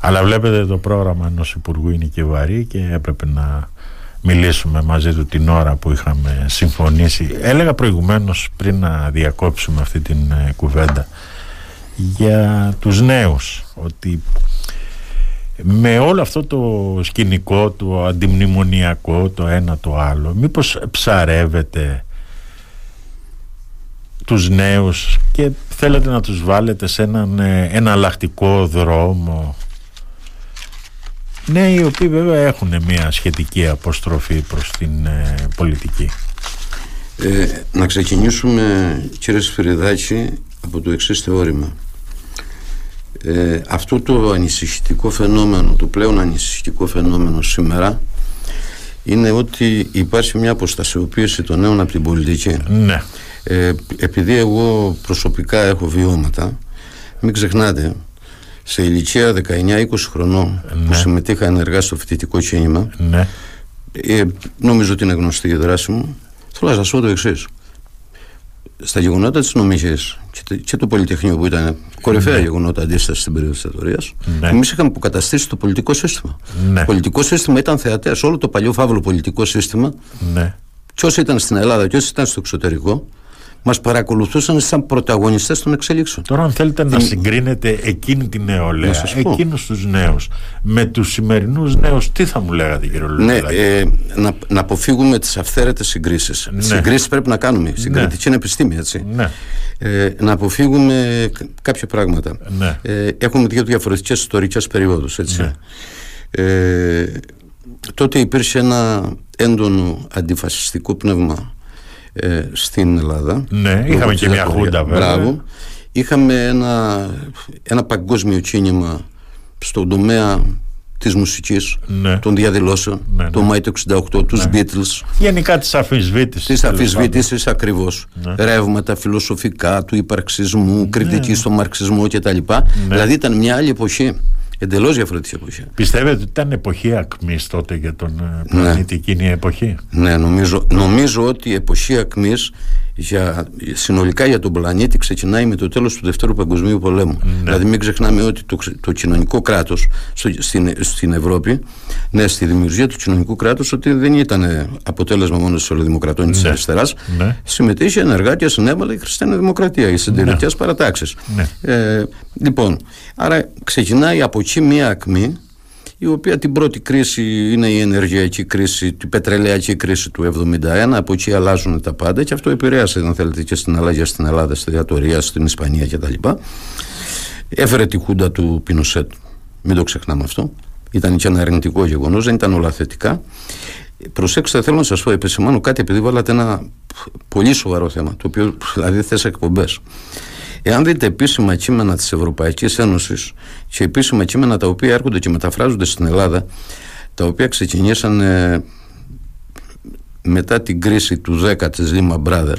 αλλά βλέπετε το πρόγραμμα ενός Υπουργού είναι και βαρύ και έπρεπε να μιλήσουμε μαζί του την ώρα που είχαμε συμφωνήσει. Έλεγα προηγουμένως πριν να διακόψουμε αυτή την ε, κουβέντα για τους νέους ότι με όλο αυτό το σκηνικό, το αντιμνημονιακό, το ένα το άλλο, μήπως ψαρεύετε τους νέους και θέλετε να τους βάλετε σε έναν ε, εναλλακτικό δρόμο ναι, οι οποίοι βέβαια έχουν μια σχετική αποστροφή προς την ε, πολιτική. Ε, να ξεκινήσουμε κύριε Σφυριδάκη από το εξής θεώρημα. Ε, αυτό το ανησυχητικό φαινόμενο, το πλέον ανησυχητικό φαινόμενο σήμερα είναι ότι υπάρχει μια αποστασιοποίηση των νέων από την πολιτική. Ναι. Ε, επειδή εγώ προσωπικά έχω βιώματα, μην ξεχνάτε σε ηλικία 19-20 χρονών ναι. που συμμετείχα ενεργά στο φοιτητικό κίνημα ναι. ε, νομίζω ότι είναι γνωστή η δράση μου θέλω να σας πω το εξής. στα γεγονότα της νομικής και, και το Πολυτεχνείο που ήταν κορυφαία ναι. γεγονότα αντίστασης στην περίοδο της θεωρίας ναι. εμείς είχαμε αποκαταστήσει το πολιτικό σύστημα ναι. το πολιτικό σύστημα ήταν θεατές όλο το παλιό φαύλο πολιτικό σύστημα ναι. και όσοι ήταν στην Ελλάδα και όσοι ήταν στο εξωτερικό μας παρακολουθούσαν σαν πρωταγωνιστές των εξελίξεων. Τώρα, αν θέλετε να συγκρίνετε εκείνη την νεολαία, εκείνους τους νέους, με τους σημερινούς νέους, τι θα μου λέγατε, κύριε Λουλούδη. Ναι, ε, να, να αποφύγουμε τις αυθαίρετες συγκρίσεις. Ναι. Συγκρίσεις πρέπει να κάνουμε. Ναι. Συγκριτική ναι. είναι επιστήμη, έτσι. Ναι. Ε, να αποφύγουμε κάποια πράγματα. Ναι. Ε, έχουμε δύο διαφορετικές ιστορικές περιόδους, έτσι. Ναι. Ε, τότε υπήρχε ένα έντονο αντιφασιστικό πνεύμα ε, στην Ελλάδα. Ναι, είχαμε και μια χούντα βέβαια. Μπράβο. Είχαμε ένα, ένα παγκόσμιο κίνημα στον τομέα της μουσικής, ναι. των διαδηλώσεων, ναι, το ναι. Μάη του 68, τους ναι. Beatles. Γενικά της αφισβήτησης. Της αφισβήτησης ακριβώς. Ναι. Ρεύματα φιλοσοφικά, του υπαρξισμού, ναι. κριτική στο μαρξισμό κτλ. Δηλαδή ήταν μια άλλη εποχή. Εντελώς διαφορετική εποχή. Πιστεύετε ότι ήταν εποχή ακμής τότε για τον ε, πλανήτη ναι. εκείνη η εποχή; Ναι, νομίζω, νομίζω ότι η εποχή ακμής για, συνολικά για τον πλανήτη ξεκινάει με το τέλος του Δευτέρου Παγκοσμίου Πολέμου. Ναι. Δηλαδή, μην ξεχνάμε ότι το, το κοινωνικό κράτος στην, στην Ευρώπη, ναι, στη δημιουργία του κοινωνικού κράτους, ότι δεν ήταν αποτέλεσμα μόνο της Ολοδημοκρατών της ναι. Αριστεράς. Ναι. Συμμετείχε ενεργά και συνέβαλε η Χριστιανή Δημοκρατία, οι συντηρητικές ναι. παρατάξεις. Ναι. Ε, λοιπόν, άρα ξεκινάει από εκεί μία ακμή η οποία την πρώτη κρίση είναι η ενεργειακή κρίση, η πετρελαϊκή κρίση του 1971, από εκεί αλλάζουν τα πάντα και αυτό επηρέασε, αν θέλετε, και στην αλλαγή στην Ελλάδα, στη διατορία, στην Ισπανία κτλ. Έφερε τη χούντα του Πινοσέτ, μην το ξεχνάμε αυτό. Ήταν και ένα αρνητικό γεγονός, δεν ήταν όλα θετικά. Προσέξτε, θέλω να σας πω, επισημάνω κάτι, επειδή βάλατε ένα πολύ σοβαρό θέμα, το οποίο δηλαδή θες εκπομπές. Εάν δείτε επίσημα κείμενα της Ευρωπαϊκής Ένωσης και επίσημα κείμενα τα οποία έρχονται και μεταφράζονται στην Ελλάδα τα οποία ξεκινήσαν μετά την κρίση του 10 της Lehman Brothers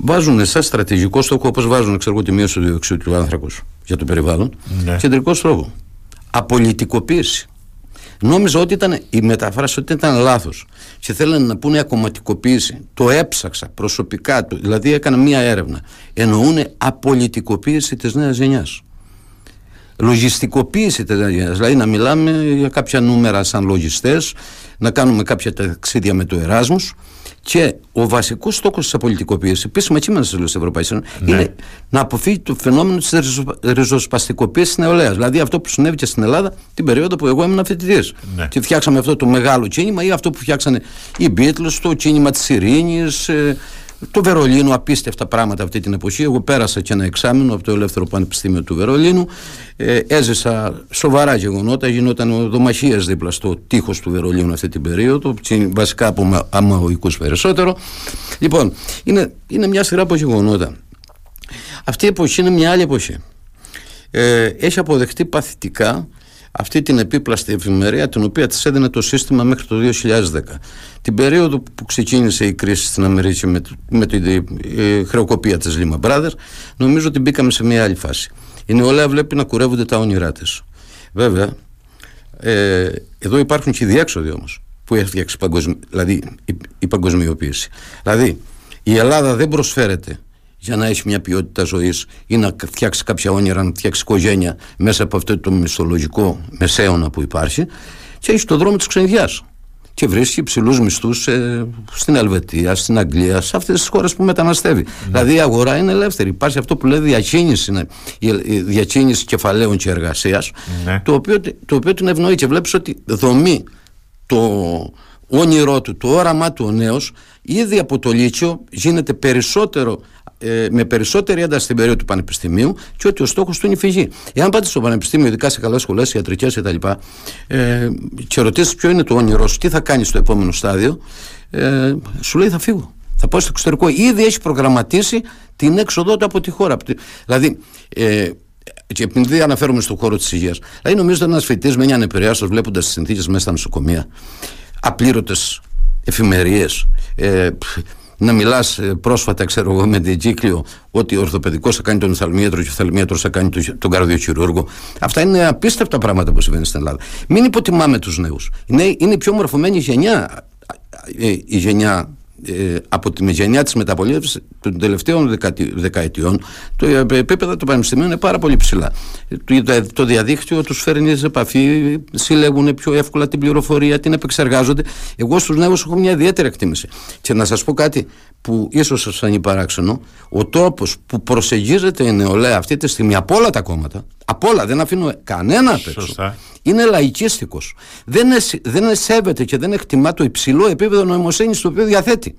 βάζουν σαν στρατηγικό στόχο όπως βάζουν ξέρω, τη μείωση του διοξείδου του άνθρακος για το περιβάλλον Ναι. κεντρικό στόχο. Απολυτικοποίηση. Νόμιζα ότι ήταν η μεταφράση ότι ήταν λάθος και θέλανε να πούνε ακομματικοποίηση. Το έψαξα προσωπικά, το- δηλαδή έκανα μία έρευνα. Εννοούν απολυτικοποίηση της νέας γενιάς. Λογιστικοποίηση της νέας γενιάς, δηλαδή να μιλάμε για κάποια νούμερα σαν λογιστές, να κάνουμε κάποια ταξίδια με το Εράσμους και ο βασικός στόχος της απολυτικοποίησης, επίσημα κείμενα τη Ευρωπαϊκή Ένωση, είναι να αποφύγει το φαινόμενο της ριζοσπαστικοποίηση της νεολαίας. Δηλαδή αυτό που συνέβη και στην Ελλάδα την περίοδο που εγώ ήμουν φοιτητής. Ναι. Και φτιάξαμε αυτό το μεγάλο κίνημα ή αυτό που φτιάξανε οι Beatles, το κίνημα της Ειρήνης, το Βερολίνο, απίστευτα πράγματα αυτή την εποχή. Εγώ πέρασα και ένα εξάμεινο από το Ελεύθερο Πανεπιστήμιο του Βερολίνου. Ε, έζησα σοβαρά γεγονότα. Γινόταν δομαχίε δίπλα στο τείχος του Βερολίνου αυτή την περίοδο. τσι- Βασικά από μα- αμαγωγικούς περισσότερο. Λοιπόν, είναι, είναι μια σειρά από γεγονότα. Αυτή η εποχή είναι μια άλλη εποχή. Ε, έχει αποδεχτεί παθητικά αυτή την επίπλαστη εφημερία την οποία της έδινε το σύστημα μέχρι το 2010. Την περίοδο που ξεκίνησε η κρίση στην Αμερική με, το- με την ε, χρεοκοπία της Lehman Brothers νομίζω ότι μπήκαμε σε μια άλλη φάση. Η νεολαία βλέπει να κουρεύονται τα όνειρά της. Βέβαια, ε, εδώ υπάρχουν και οι διέξοδοι όμως που έχει φτιάξει παγκοσμι... δηλαδή, η, η παγκοσμιοποίηση. Δηλαδή, η Ελλάδα δεν προσφέρεται για να έχει μια ποιότητα ζωής ή να φτιάξει κάποια όνειρα, να φτιάξει οικογένεια μέσα από αυτό το μισθολογικό μεσαίωνα που υπάρχει και έχει το δρόμο της ξενιδιά. Και βρίσκει υψηλούς μισθούς ε, στην Ελβετία, στην Αγγλία, σε αυτές τις χώρες που μεταναστεύει. Δηλαδή η αγορά είναι ελεύθερη. Υπάρχει αυτό που λέει διακίνηση, είναι η η διακίνηση κεφαλαίων και εργασίας, Ναι. το, οποίο, το οποίο την ευνοεί και βλέπεις ότι δομεί το όνειρό του, το όραμά του ο νέος ήδη από το Λύκειο γίνεται περισσότερο ε, με περισσότερη ένταση στην περίοδο του πανεπιστημίου και ότι ο στόχος του είναι η φυγή. Εάν πάτε στο πανεπιστήμιο, ειδικά σε καλές σχολές, ιατρικές κτλ. Ε, και ρωτήσεις ποιο είναι το όνειρό σου, τι θα κάνεις στο επόμενο στάδιο, ε, σου λέει θα φύγω. Θα πάω στο εξωτερικό. Ήδη έχει προγραμματίσει την έξοδό του από τη χώρα. Από τη- Δηλαδή, ε, και επειδή αναφέρομαι στον χώρο της υγείας, δηλαδή νομίζω ότι ένας φοιτητής μένει ανεπηρέαστο βλέποντας τις συνθήκες μέσα στα νοσοκομεία, απλήρωτες εφημερίες, ε, πφ, να μιλάς πρόσφατα, ξέρω εγώ, με την κύκλιο ότι ο ορθοπαιδικός θα κάνει τον οφθαλμίατρο και ο οφθαλμίατρο θα κάνει τον- τον καρδιοχειρούργο. Αυτά είναι απίστευτα πράγματα που συμβαίνουν στην Ελλάδα. Μην υποτιμάμε τους νέους. Είναι, είναι η πιο μορφωμένη γενιά, ε, η γενιά ε, από τη γενιά της μεταπολίτευσης των τελευταίων δεκατι- δεκαετιών το επίπεδο του πανεπιστημίου είναι πάρα πολύ ψηλά. Ε, Το, το διαδίκτυο τους φέρνει σε επαφή, συλλέγουν πιο εύκολα την πληροφορία, την επεξεργάζονται. Εγώ στους νέους έχω μια ιδιαίτερη εκτίμηση. Και να σας πω κάτι που ίσως σας φανεί παράξενο, ο τρόπος που προσεγγίζεται η νεολαία αυτή τη στιγμή από όλα τα κόμματα, από όλα, δεν αφήνω κανένα απ' έξω, Σωστά. είναι λαϊκίστικος. Δεν, εσ- δεν σέβεται και δεν εκτιμά το υψηλό επίπεδο νοημοσύνης το οποίο διαθέτει.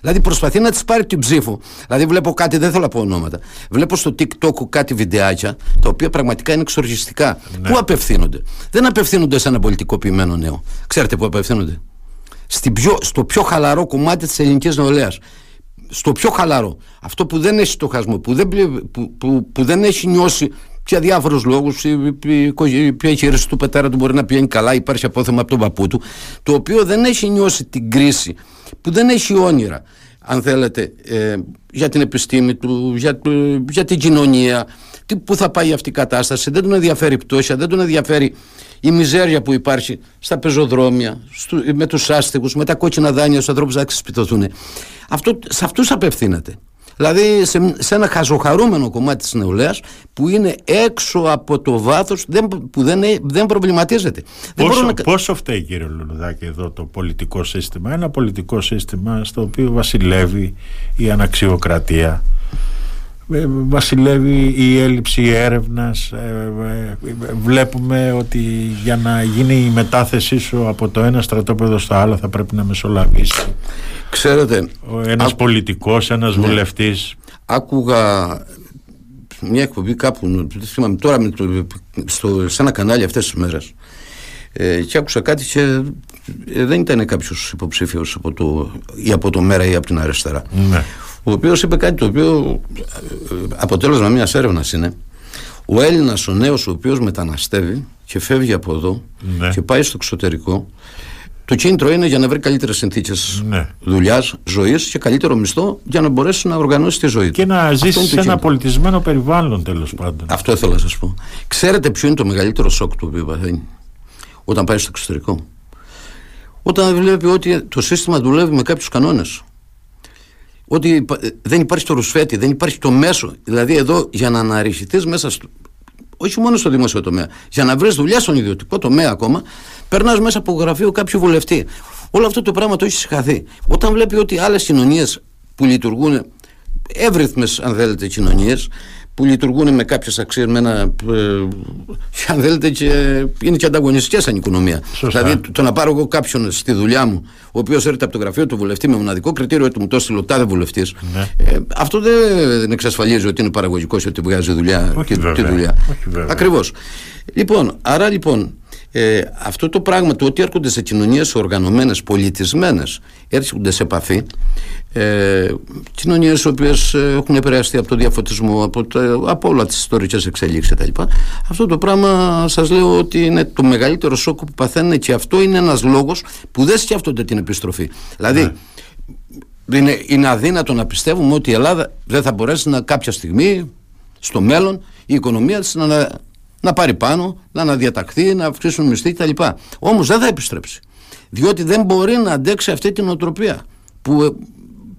Δηλαδή προσπαθεί να της πάρει την ψήφο. Δηλαδή βλέπω κάτι, δεν θέλω να πω ονόματα. Βλέπω στο TikTok κάτι βιντεάκια τα οποία πραγματικά είναι εξοργιστικά. Πού απευθύνονται; Δεν απευθύνονται σε ένα πολιτικοποιημένο νέο. Ξέρετε πού απευθύνονται; Στην πιο, στο πιο χαλαρό κομμάτι της ελληνικής νεολαίας στο πιο χαλαρό. Αυτό που δεν έχει στοχασμό, που δεν, πλη- που, που, που δεν έχει νιώσει για διάφορους λόγους. Η επιχείρηση του πατέρα του μπορεί να πηγαίνει καλά, υπάρχει απόθεμα από τον παππού του. Το οποίο δεν έχει νιώσει την κρίση, που δεν έχει όνειρα, αν θέλετε, ε, για την επιστήμη του, για, το- για την κοινωνία, τι, πού θα πάει αυτή η κατάσταση. Δεν τον ενδιαφέρει η πτώχεια, δεν τον ενδιαφέρει η μιζέρια που υπάρχει στα πεζοδρόμια, στου, με τους άστεγους, με τα κόκκινα δάνεια στους ανθρώπους να ξεσπιτωθούν. Αυτό, σε αυτούς απευθύνεται. Δηλαδή σε, σε ένα χαζοχαρούμενο κομμάτι της νεολαίας που είναι έξω από το βάθος δεν, που δεν, ε- δεν προβληματίζεται. Δεν Πόσο, μπορώ να... πόσο φταίει κύριε Λουλουδάκη εδώ το πολιτικό σύστημα; Ένα πολιτικό σύστημα στο οποίο βασιλεύει η αναξιοκρατία ε, βασιλεύει η έλλειψη έρευνας. Ε, ε, βλέπουμε ότι για να γίνει η μετάθεσή σου από το ένα στρατόπεδο στο άλλο θα πρέπει να μεσολαβήσεις. Ξέρετε, ο ένας πολιτικός, ένας βουλευτής. Άκουγα μια εκπομπή κάπου, δεν θυμάμαι τώρα με το, στο, σε ένα κανάλι αυτές τις μέρες. Ε, και άκουσα κάτι και ε, δεν ήταν κάποιος υποψήφιος από το, ή από το ΜΕΡΑ ή από την αριστερά. Ναι. Ο οποίος είπε κάτι το οποίο ε, αποτέλεσμα μιας έρευνας είναι ο Έλληνας ο νέος ο οποίος μεταναστεύει και φεύγει από εδώ Ναι. και πάει στο εξωτερικό Το κίνητρο είναι για να βρει καλύτερες συνθήκες Ναι. δουλειάς, ζωής και καλύτερο μισθό για να μπορέσει να οργανώσει τη ζωή του. Και να Αυτό ζήσει είναι το σε ένα κίνητρο. πολιτισμένο περιβάλλον τέλος πάντων. Αυτό ήθελα να σας πω. Ξέρετε ποιο είναι το μεγαλύτερο σοκ του οποίο παθαίνει όταν πάει στο εξωτερικό. Όταν βλέπει ότι το σύστημα δουλεύει με κάποιους κανόνες. Ότι υπα- δεν υπάρχει το ρουσφέτη, δεν υπάρχει το μέσο. Δηλαδή εδώ για να αναρριχηθεί μέσα στο. Όχι μόνο στο δημόσιο τομέα. Για να βρεις δουλειά στον ιδιωτικό τομέα ακόμα, περνάς μέσα από γραφείο κάποιου βουλευτή. Όλο αυτό το πράγμα το έχεις συγχαθεί. Όταν βλέπει ότι άλλες κοινωνίες που λειτουργούν, εύρυθμες αν θέλετε κοινωνίες, που λειτουργούν με κάποιες αξίες, με ένα. Ε, αν θέλετε, και είναι και ανταγωνιστικές σαν οικονομία. Σωστά. Δηλαδή, το να πάρω εγώ κάποιον στη δουλειά μου, ο οποίος έρχεται από το γραφείο του βουλευτή με μοναδικό κριτήριο ότι μου το έστειλε ο τάδε βουλευτής, Ναι. ε, αυτό δεν εξασφαλίζει ότι είναι παραγωγικός ότι βγάζει δουλειά Όχι και τη βέβαια. δουλειά. Όχι βέβαια. Ακριβώς. Λοιπόν, άρα λοιπόν, ε, αυτό το πράγμα το ότι έρχονται σε κοινωνίες οργανωμένες, πολιτισμένες, έρχονται σε επαφή. Ε, κοινωνίες οι οποίες έχουν επηρεαστεί από το διαφωτισμό, από, το, από όλα τις ιστορικές εξελίξεις κτλ. Αυτό το πράγμα σας λέω ότι είναι το μεγαλύτερο σοκ που παθαίνουν και αυτό είναι ένας λόγος που δεν σκέφτονται την επιστροφή. Δηλαδή, είναι, είναι αδύνατο να πιστεύουμε ότι η Ελλάδα δεν θα μπορέσει να κάποια στιγμή στο μέλλον η οικονομία της να, να, να πάρει πάνω, να αναδιαταχθεί, να αυξήσουν μισθοί κτλ. Όμως δεν θα επιστρέψει. Διότι δεν μπορεί να αντέξει αυτή την οτροπία που ε,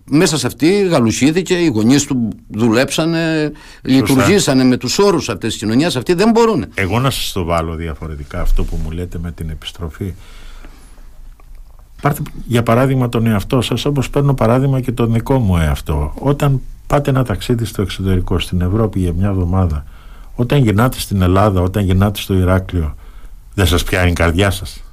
μέσα σε αυτή γαλουσίδηκε, οι γονείς του δουλέψανε, λειτουργήσανε με τους όρους αυτής της κοινωνίας, αυτοί δεν μπορούν. Εγώ να σας το βάλω διαφορετικά αυτό που μου λέτε με την επιστροφή. Πάρτε για παράδειγμα τον εαυτό σας όπως παίρνω παράδειγμα και τον δικό μου εαυτό. Όταν πάτε ένα ταξίδι στο εξωτερικό στην Ευρώπη για μια εβδομάδα όταν γυρνάτε στην Ελλάδα, όταν γυρνάτε στο Ηράκλειο δεν σας πιάνει η καρδιά σας;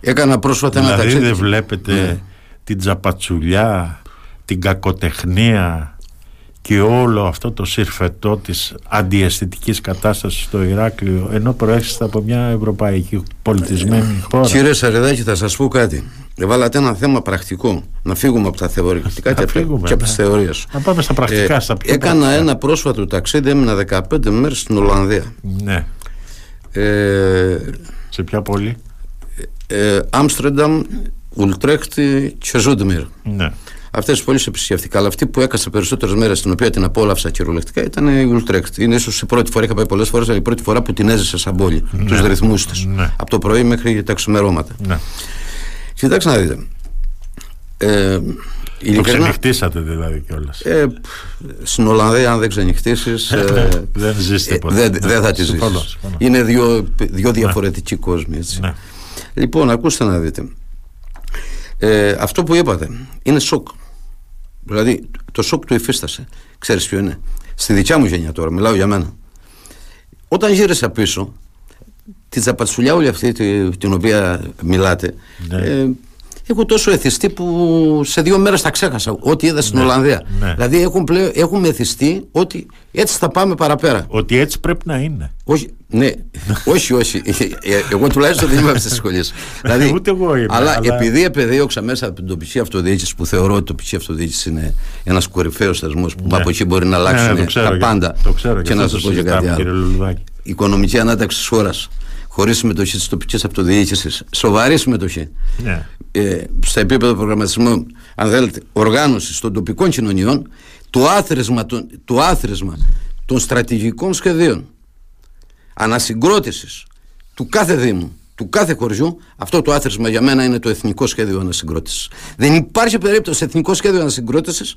Έκανα πρόσφατα ένα Δηλαδή ταξίδι. δεν βλέπετε Ναι. την τζαπατσουλιά, την κακοτεχνία και όλο αυτό το συρφετό της αντιαισθητικής κατάστασης στο Ηράκλειο ενώ προέρχεστε από μια ευρωπαϊκή πολιτισμένη χώρα; Κύριε Σαρεδάκη, θα σας πω κάτι. Βάλατε ένα θέμα πρακτικό. Να φύγουμε από τα θεωρητικά και, φύγουμε, και από ναι. τις θεωρίες. Να πάμε στα πρακτικά, στα πιο έκανα πρακτικά. ένα πρόσφατο ταξίδι, έμεινα 15 μέρες στην Ολλανδία. Ναι. Ε, Σε ποια πόλη; ε, Άμστερνταμ, Ουλτρέχτη και Ζούντμιρ. Ναι. Αυτές τις πόλεις επισκέφτηκα. Αλλά αυτή που έκασα περισσότερες μέρες, την οποία την απόλαυσα κυριολεκτικά, ήταν η Ουλτρέχτ. Είναι ίσως η πρώτη φορά, είχα πάει πολλές φορές, αλλά η πρώτη φορά που την έζησα σαν πόλη. Τους ρυθμούς της. Ναι. Από το πρωί μέχρι τα ξημερώματα. ναι. Κοιτάξτε να δείτε. Ε, Το ειλικρινά, ξενυχτήσατε δηλαδή κιόλας. ε, στην Ολλανδία, αν δεν ξενυχτήσεις. δεν ζήσετε ποτέ. δεν, Ναι. δεν θα τη ζήσεις. Συμφωνώ, συμφωνώ. Είναι δύο, δύο διαφορετικοί κόσμοι. Έτσι. Ναι. Λοιπόν, ακούστε να δείτε. Ε, αυτό που είπατε είναι σοκ. Δηλαδή, το σοκ του υφίστασε. Ξέρεις ποιο είναι; Στη δικιά μου γενιά τώρα, μιλάω για μένα. Όταν γύρισα πίσω, τη τζαπατσουλιά όλη αυτή τη- την οποία μιλάτε, Ναι. ε, έχω τόσο εθιστεί που σε δύο μέρες τα ξέχασα. Ό,τι είδα στην Ολλανδία. ναι. Δηλαδή, έχουν πλέον, έχουμε εθιστεί ότι έτσι θα πάμε παραπέρα. Ότι έτσι πρέπει να είναι. Όχι, ναι, <laughs> όχι, όχι. Ε, εγώ τουλάχιστον δεν είμαι από τις σχολές. δηλαδή, Ούτε εγώ είμαι, Αλλά, αλλά- επειδή επεδίωξα μέσα από την τοπική αυτοδιοίκησης, που θεωρώ ότι η τοπική αυτοδιοίκησης είναι ένας κορυφαίος θεσμός που Ναι. από εκεί μπορεί να αλλάξουν Ναι, ναι, το ξέρω τα και- πάντα. το ξέρω και και να αυτό σας το πω και κάτι συζητάμε, κύριε άλλο. Λουλουδάκη. Η οικονομική ανάταξη της χώρας χωρίς συμμετοχή της τοπικής αυτοδιοίκηση, σοβαρή συμμετοχή. Ναι. Ε, στα επίπεδα προγραμματισμού, αν θέλετε, οργάνωσης των τοπικών κοινωνιών, το άθροισμα, των- το άθροισμα των στρατηγικών σχεδίων ανασυγκρότησης του κάθε Δήμου, του κάθε χωριού, αυτό το άθροισμα για μένα είναι το εθνικό σχέδιο ανασυγκρότησης. Δεν υπάρχει περίπτωση εθνικό σχέδιο ανασυγκρότησης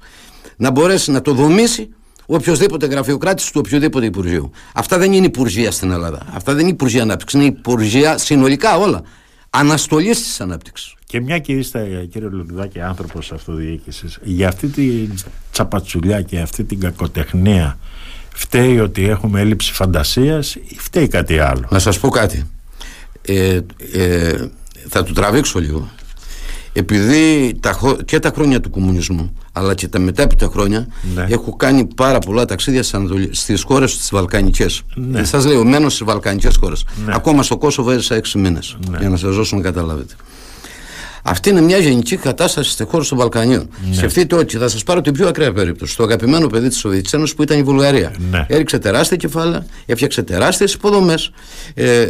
να μπορέσει να το δομήσει οποιοδήποτε γραφειοκράτης του οποιοδήποτε Υπουργείου. Αυτά δεν είναι Υπουργεία στην Ελλάδα. Αυτά δεν είναι Υπουργεία Ανάπτυξης. Είναι Υπουργεία συνολικά όλα. Αναστολής της ανάπτυξης. Και μια και είστε, κύριε Λουλουδάκη, άνθρωπος αυτοδιοίκησης, για αυτή τη τσαπατσουλιά και αυτή την κακοτεχνία, φταίει ότι έχουμε έλλειψη φαντασίας ή φταίει κάτι άλλο; Να σας πω κάτι. Ε, ε, θα του τραβήξω λίγο. Επειδή τα, χω- και τα χρόνια του κομμουνισμού αλλά και τα μετέπειτα χρόνια Ναι. έχω κάνει πάρα πολλά ταξίδια στις Ανατολι- στις χώρες τις Βαλκανικές. Ναι. Ε, Σας λέω, μένω στις Βαλκανικές χώρες. Ναι. Ακόμα στο Κόσοβο έζησα έξι μήνες Ναι. για να σας δώσω να καταλάβετε. Αυτή είναι μια γενική κατάσταση στη χώρα των Βαλκανίων. Ναι. Σκεφτείτε ότι θα σας πάρω την πιο ακραία περίπτωση. Το αγαπημένο παιδί της Σοβιετικής Ένωσης που ήταν η Βουλγαρία. Ναι. Έριξε τεράστια κεφάλαια, έφτιαξε τεράστιες υποδομές, ε,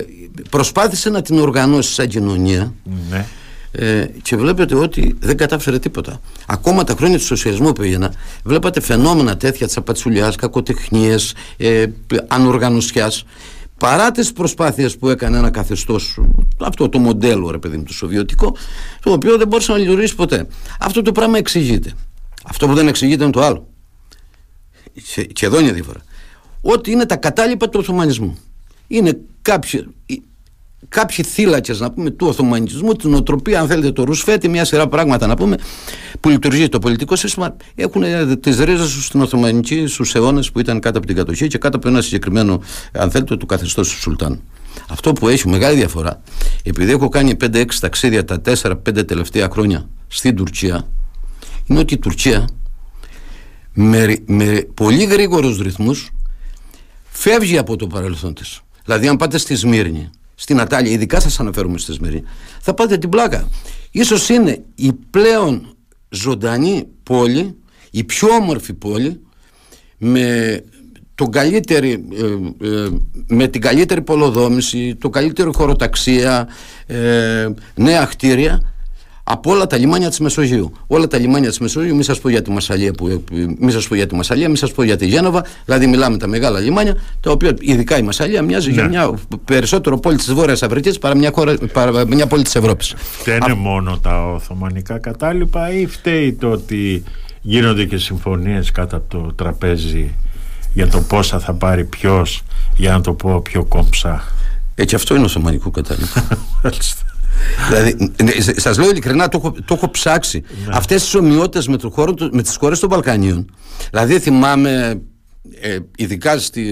προσπάθησε να την οργανώσει σαν κοινωνία. Ναι. Ε, και βλέπετε ότι δεν κατάφερε τίποτα. Ακόμα τα χρόνια του σοσιαλισμού που έγινα, βλέπατε φαινόμενα τέτοια τσαπατσουλιάς, κακοτεχνίες, ε, ανοργανωσιάς. Παρά τις προσπάθειες που έκανε ένα καθεστώς, αυτό το μοντέλο ρε παιδί μου, το σοβιωτικό, το οποίο δεν μπορούσε να λειτουργήσει ποτέ. Αυτό το πράγμα εξηγείται. Αυτό που δεν εξηγείται είναι το άλλο. Και, εδώ είναι διαφορά. Ότι είναι τα κατάλοιπα του Οθωμανισμού. Είναι κάποιοι, κάποιοι θύλακες να πούμε του Οθωμανισμού, την οτροπία, αν θέλετε, το Ρουσφέτη, μια σειρά πράγματα να πούμε που λειτουργεί το πολιτικό σύστημα, έχουν τις ρίζες τους στην Οθωμανική στους αιώνες που ήταν κάτω από την κατοχή και κάτω από ένα συγκεκριμένο, αν θέλετε, του καθεστώς του Σουλτάν. Αυτό που έχει μεγάλη διαφορά, επειδή έχω κάνει 5-6 ταξίδια τα 4-5 τελευταία χρόνια στην Τουρκία, είναι ότι η Τουρκία με, με πολύ γρήγορους ρυθμούς φεύγει από το παρελθόν της. Δηλαδή αν πάτε στη Σμύρνη, στην Ατάλια, ειδικά σας αναφέρουμε στη Σμύρνη, θα πάτε την πλάκα. Ίσως είναι η πλέον ζωντανή πόλη, η πιο όμορφη πόλη, με, το καλύτερη, ε, ε, με την καλύτερη πολοδόμηση, το καλύτερο χωροταξία, ε, νέα κτίρια από όλα τα λιμάνια της Μεσογείου. Όλα τα λιμάνια της Μεσογείου, μην σας πω για τη Μασαλία, που, μη σας πω για τη Μασαλία, μην σας πω για τη Γένοβα. Δηλαδή, μιλάμε τα μεγάλα λιμάνια, τα οποία ειδικά η Μασαλία μοιάζει ναι. για μια περισσότερο πόλη της Βόρειας Αφρικής παρά μια, παρά μια πόλη της Ευρώπης. Φταίνε Α... μόνο τα Οθωμανικά κατάλοιπα ή φταίει το ότι γίνονται και συμφωνίες κάτω από το τραπέζι για το πόσα θα πάρει ποιος, για να το πω πιο κόμψα. Έτσι, αυτό είναι Οθωμανικό κατάλοιπο. <laughs> δηλαδή, ναι, σας λέω ειλικρινά, το έχω, το έχω ψάξει. Ναι. Αυτές τις ομοιότητες με, το με τις χώρες των Βαλκανίων. Δηλαδή, θυμάμαι ε, ειδικά στη,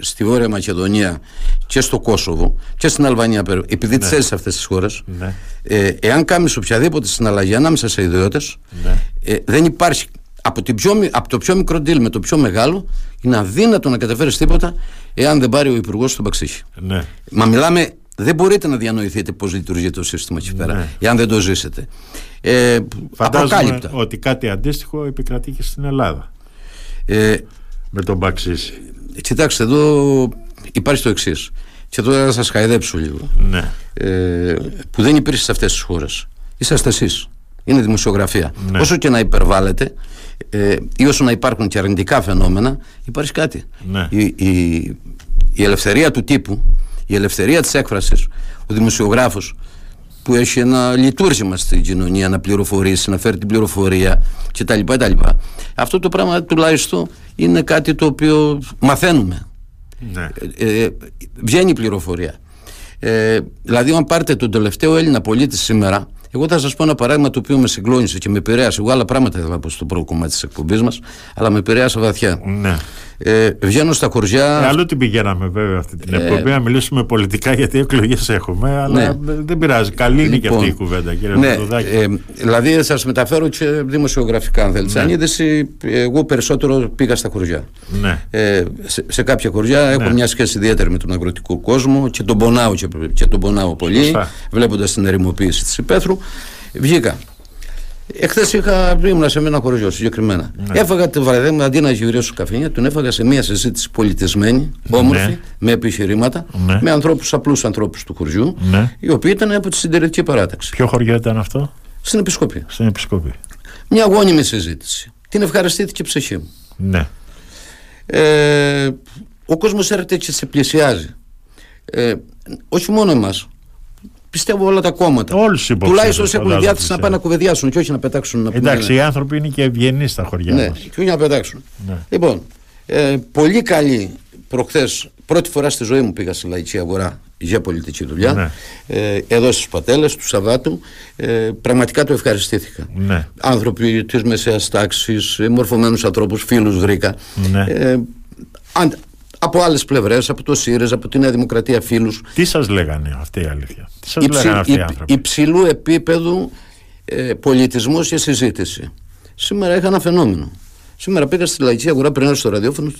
στη Βόρεια Μακεδονία και στο Κόσοβο και στην Αλβανία επειδή ναι. τι έζησε αυτές τις χώρες ναι. ε, εάν κάνεις οποιαδήποτε συναλλαγή ανάμεσα σε ιδιώτες ναι. ε, δεν υπάρχει από, την πιο, από το πιο μικρό deal με το πιο μεγάλο είναι αδύνατο να καταφέρεις τίποτα εάν δεν πάρει ο υπουργός του Μπαξίχη. Ναι. Μα μιλάμε δεν μπορείτε να διανοηθείτε πώς λειτουργεί το σύστημα εκεί πέρα, ναι. εάν δεν το ζήσετε. Ε, Φαντάζομαι ότι κάτι αντίστοιχο επικρατεί και στην Ελλάδα. Ε, με τον Μπαξίση. Κοιτάξτε, εδώ υπάρχει το εξής. Και τώρα θα σας χαϊδέψω λίγο. Ναι. Ε, που δεν υπήρχε σε αυτές τις χώρες. Είσαστε εσείς. Είναι δημοσιογραφία. Ναι. Όσο και να υπερβάλλετε, ε, ή όσο να υπάρχουν και αρνητικά φαινόμενα, υπάρχει κάτι. Ναι. Η, η, η ελευθερία του τύπου η ελευθερία της έκφρασης, ο δημοσιογράφος που έχει ένα λειτουργήμα στην κοινωνία να πληροφορήσει, να φέρει την πληροφορία κτλ. Αυτό το πράγμα τουλάχιστον είναι κάτι το οποίο μαθαίνουμε. Ναι. Ε, ε, βγαίνει η πληροφορία. Ε, δηλαδή, αν πάρετε τον τελευταίο Έλληνα πολίτη σήμερα, εγώ θα σας πω ένα παράδειγμα το οποίο με συγκλώνησε και με επηρέασε. Εγώ άλλα πράγματα ήθελα να πω στο πρώτο κομμάτι της εκπομπής μας, αλλά με επηρέασε βαθιά. Ναι. Ε, βγαίνω στα χωριά. Ε, αλλού την πηγαίναμε βέβαια αυτή την ε, εκπομπή, να μιλήσουμε πολιτικά γιατί εκλογές έχουμε, αλλά ναι. δεν πειράζει. Καλή είναι και αυτή η λοιπόν, κουβέντα, κύριε ναι, ε, Δηλαδή, σας μεταφέρω και δημοσιογραφικά, αν θέλετε. Ναι. είδηση, εγώ περισσότερο πήγα στα χωριά. Ναι. Ε, σε, σε κάποια χωριά έχω ναι. μια σχέση ιδιαίτερη με τον αγροτικό κόσμο και τον πονάω, και, και τον πονάω πολύ, βλέποντας την ερημοποίηση της υπαίθρου. Βγήκα. Εχθές είχα ήμουν σε ένα χωριό συγκεκριμένα. Ναι. Έφαγα τη βραδιά αντί να γυρίσω καφενεία, τον έφαγα σε μια συζήτηση πολιτισμένη, όμορφη, ναι. με επιχειρήματα, ναι. με ανθρώπους, απλούς ανθρώπους του χωριού, ναι. οι οποίοι ήταν από τη συντηρητική παράταξη. Ποιο χωριό ήταν αυτό, Στην Επισκοπή. Στην Επισκοπή. Μια γόνιμη συζήτηση. Την ευχαριστήθηκε η ψυχή μου. Ναι. Ε, ο κόσμος έρχεται και σε πλησιάζει. Ε, όχι μόνο εμάς, πιστεύω όλα τα κόμματα. Όλους τους Τουλάχιστον έχουν διάθεση να πάνε να κουβεντιάσουν και όχι να πετάξουν. Να Εντάξει, οι άνθρωποι είναι και ευγενείς στα χωριά ναι, μας. και όχι να πετάξουν. Ναι. Λοιπόν, ε, πολύ καλή προχθές, πρώτη φορά στη ζωή μου πήγα στη λαϊκή αγορά για πολιτική δουλειά. Ναι. Ε, εδώ στις Πατέλες του Σαββάτου. Ε, πραγματικά το ευχαριστήθηκα. Ναι. Άνθρωποι της μεσαίας τάξης, μορφωμένους ανθρώπους, φίλους βρήκα. Ναι. Ε, από άλλες πλευρές, από το ΣΥΡΕΖ, από τη Νέα Δημοκρατία, φίλους. Τι σας λέγανε αυτή η αλήθεια, Τι σας λέγανε αυτοί οι άνθρωποι; Υψηλού επίπεδου ε, πολιτισμό και συζήτηση. Σήμερα είχα ένα φαινόμενο. Σήμερα πήγα στη λαϊκή αγορά πριν στο ραδιόφωνο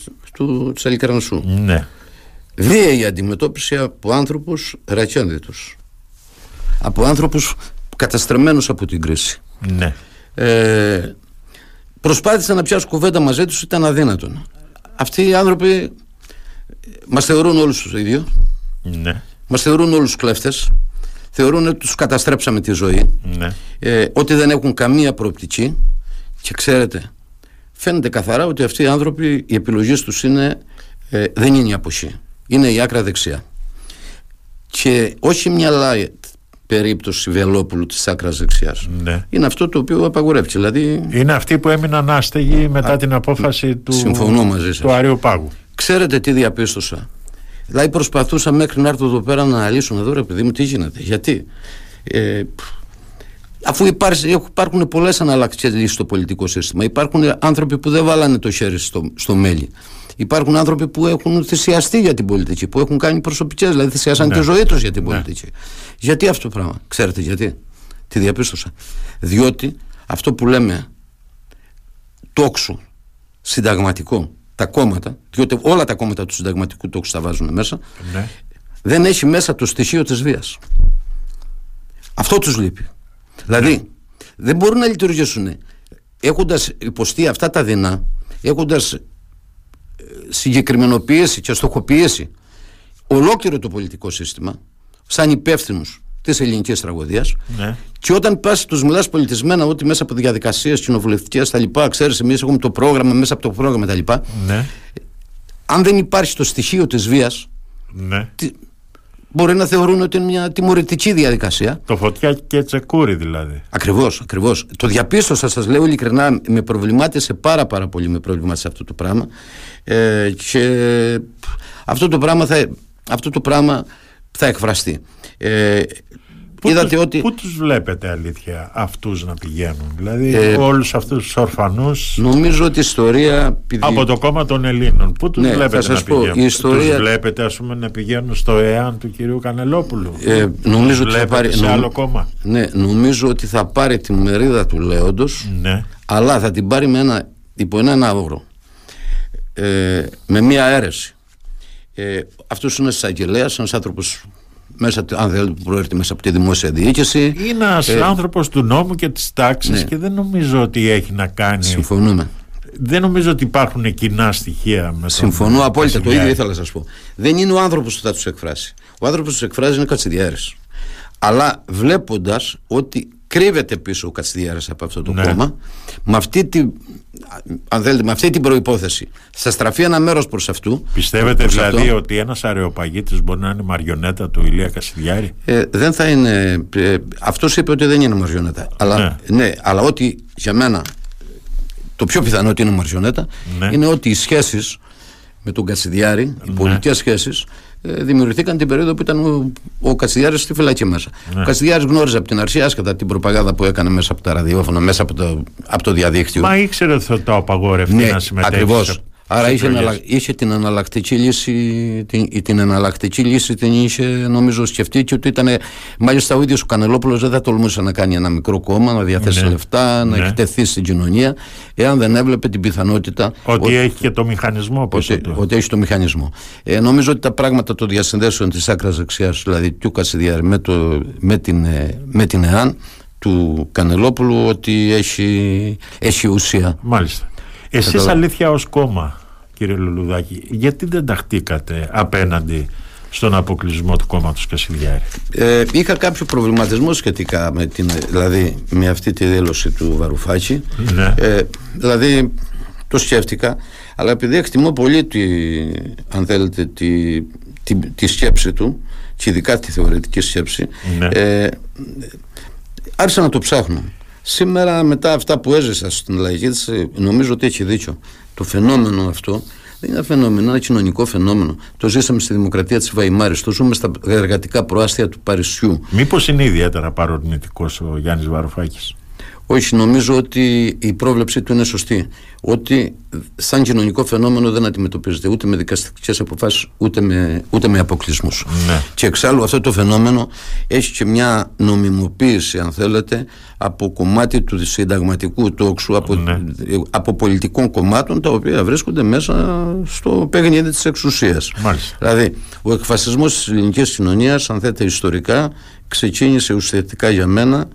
τη Αλικαρανσού. Ναι. Βίαιη αντιμετώπιση από άνθρωπους ρακιόνδυτου. Από άνθρωπους καταστρεμμένου από την κρίση. Ναι. Ε, προσπάθησα να πιάσω κουβέντα μαζί τους, ήταν αδύνατον. Αυτοί οι άνθρωποι Μας θεωρούν όλους τους ίδιου. Ναι. Μας θεωρούν όλους κλέφτες. θεωρούν ότι τους καταστρέψαμε τη ζωή, Ναι. ε, ότι δεν έχουν καμία προοπτική και ξέρετε, φαίνεται καθαρά ότι αυτοί οι άνθρωποι οι επιλογές τους είναι, ε, δεν είναι η αποχή, είναι η άκρα δεξιά. Και όχι μια light περίπτωση Βελόπουλου της άκρας δεξιάς. Ναι. Είναι αυτό το οποίο απαγορεύει. Δηλαδή, Είναι αυτοί που έμειναν άστεγοι μετά την απόφαση του, συμφωνώ μαζί σας. του Αριού Πάγου. Ξέρετε τι διαπίστωσα. Δηλαδή προσπαθούσα μέχρι να έρθω εδώ πέρα να αναλύσω να δω ρε παιδί μου τι γίνεται. Γιατί; Ε, αφού υπάρχει, υπάρχουν πολλές αναλλακτικές λύσεις στο πολιτικό σύστημα. Υπάρχουν άνθρωποι που δεν βάλανε το χέρι στο, στο μέλι. Υπάρχουν άνθρωποι που έχουν θυσιαστεί για την πολιτική, που έχουν κάνει προσωπικές, δηλαδή θυσιάσαν Ναι. τη ζωή τους για την πολιτική. Γιατί αυτό το πράγμα, ξέρετε γιατί; Τι διαπίστωσα. Διότι αυτό που λέμε τόξο συνταγματικό, τα κόμματα, διότι όλα τα κόμματα του συνταγματικού τόξου τα βάζουν μέσα, Ναι. δεν έχει μέσα το στοιχείο της βίας. Αυτό τους λείπει. Δηλαδή, δεν μπορούν να λειτουργήσουν έχοντας υποστεί αυτά τα δεινά, έχοντας ε, συγκεκριμενοποιήσει και στοχοποιήσει ολόκληρο το πολιτικό σύστημα σαν υπεύθυνους της ελληνικής τραγωδίας Ναι. και όταν πας του μιλάς πολιτισμένα ότι μέσα από διαδικασίες κοινοβουλευτικές τα λοιπά, ξέρεις, εμείς έχουμε το πρόγραμμα, μέσα από το πρόγραμμα τα λοιπά, Ναι. αν δεν υπάρχει το στοιχείο της βίας, ναι. μπορεί να θεωρούν ότι είναι μια τιμωρητική διαδικασία. Το φωτιά και τσεκούρι δηλαδή. Ακριβώς, ακριβώς. Το διαπίστωσα, σας λέω ειλικρινά, με προβλημάτισε πάρα, πάρα πολύ με προβλημάτισε αυτό το πράγμα. Ε, και αυτό το πράγμα θα, αυτό το πράγμα θα εκφραστεί. Ε, Πού είδατε τους, ότι. Πού τους βλέπετε αλήθεια αυτούς να πηγαίνουν; Δηλαδή Ε, όλους αυτούς τους ορφανούς Νομίζω ότι η ιστορία. επειδή- από το κόμμα των Ελλήνων Πού τους Ναι, θα βλέπετε σας να πω, πηγαίνουν; Η ιστορία- Τους βλέπετε ας πούμε να πηγαίνουν στο ΕΑΝ του κυρίου Κανελόπουλου; Ε, νομίζω Τους ότι θα βλέπετε πάρει. σε νομ- άλλο κόμμα; Ναι, νομίζω ότι θα πάρει τη μερίδα του Λέοντος Ναι αλλά θα την πάρει με ένα, υπό ένα, ένα όρο. Ε, με μία αίρεση. Ε, αυτός είναι εισαγγελέας, ένας άνθρωπος μέσα, αν θέλετε, που προέρχεται μέσα από τη δημόσια διοίκηση. Είναι ένας Ε, άνθρωπος του νόμου και της τάξης ναι. και δεν νομίζω ότι έχει να κάνει Συμφωνούμε. Δεν νομίζω ότι υπάρχουν κοινά στοιχεία με τον Συμφωνώ απόλυτα. Το Κασιδιάρη. ίδιο ήθελα να σας πω. Δεν είναι ο άνθρωπος που θα τους εκφράσει. Ο άνθρωπος που τους εκφράζει είναι ο Κατσιδιάρης. Αλλά βλέποντας ότι κρύβεται πίσω ο Κατσιδιάρη από αυτό το Ναι. κόμμα, με αυτή, τη, αν θέλετε, με αυτή την προπόθεση, θα στραφεί ένα μέρος προς αυτού. Πιστεύετε προς δηλαδή αυτό. ότι ένας αρεοπαγίτης μπορεί να είναι μαριονέτα του Ηλία Κασιδιάρη; Ε, δεν θα είναι. Ε, Αυτός είπε ότι δεν είναι μαριονέτα. Αλλά, ναι. αλλά ότι για μένα το πιο πιθανό ότι είναι μαριονέτα Ναι. είναι ότι οι σχέσεις με τον Κατσιδιάρη, οι πολιτικές σχέσεις, ε, δημιουργηθήκαν την περίοδο που ήταν ο, ο Κατσιδιάρη στη φυλακή μέσα. Ναι. Ο Κατσιδιάρη γνώριζε από την αρχή, άσχετα την προπαγάνδα που έκανε μέσα από τα ραδιόφωνα, μέσα από το, από το διαδίκτυο. Μα ήξερε ότι θα το απαγόρευε Ναι, να συμμετέχει ακριβώς. Σε- Άρα σε είχε, εκλογές. εναλλα- είχε την εναλλακτική λύση, την, την εναλλακτική λύση την είχε νομίζω σκεφτεί και ότι ήταν. Μάλιστα ο ίδιος ο Κανελόπουλος δεν θα τολμούσε να κάνει ένα μικρό κόμμα, να διαθέσει Ναι. λεφτά, να Ναι. εκτεθεί στην κοινωνία, εάν δεν έβλεπε την πιθανότητα Ότι έχει και το μηχανισμό πίσω ότι, του. ότι έχει το μηχανισμό. Ε, νομίζω ότι τα πράγματα των διασυνδέσεων της άκρας δεξιάς, δηλαδή του Κασιδιάρη με, το, με, την, ε, με την ΕΑΝ, του Κανελόπουλου, ότι έχει, έχει ουσία. Μάλιστα. Εσείς Κατάλαβα. αλήθεια ως κόμμα, κύριε Λουλουδάκη, γιατί δεν ταχτήκατε απέναντι στον αποκλεισμό του κόμματος Κασιδιάρη; Ε, είχα κάποιο προβληματισμό σχετικά με, την, δηλαδή, με αυτή τη δήλωση του Βαρουφάκη. Ναι. Ε, δηλαδή το σκέφτηκα, αλλά επειδή εκτιμώ πολύ τη, αν θέλετε, τη, τη, τη σκέψη του και ειδικά τη θεωρητική σκέψη, Ναι. ε, άρχισα να το ψάχνω. Σήμερα μετά αυτά που έζησα στην λαϊκή της, ε, νομίζω ότι έχει δίκιο. Το φαινόμενο αυτό δεν είναι ένα φαινόμενο, είναι ένα κοινωνικό φαινόμενο. Το ζήσαμε στη δημοκρατία της Βαϊμάρης, το ζούμε στα εργατικά προάστια του Παρισιού. Μήπως είναι ιδιαίτερα παρορμητικός ο Γιάννης Βαρουφάκης; Όχι, νομίζω ότι η πρόβλεψή του είναι σωστή. Ότι σαν κοινωνικό φαινόμενο δεν αντιμετωπίζεται ούτε με δικαστικές αποφάσεις ούτε με, ούτε με αποκλεισμούς. Ναι. Και εξάλλου αυτό το φαινόμενο έχει και μια νομιμοποίηση, αν θέλετε, από κομμάτι του συνταγματικού τόξου, από, Ναι. από πολιτικών κομμάτων τα οποία βρίσκονται μέσα στο παιχνίδι της εξουσίας. Μάλιστα. Δηλαδή, ο εκφασισμός της ελληνικής κοινωνίας, αν θέλετε ιστορικά, ξεκίνησε ουσιαστικά για μένα,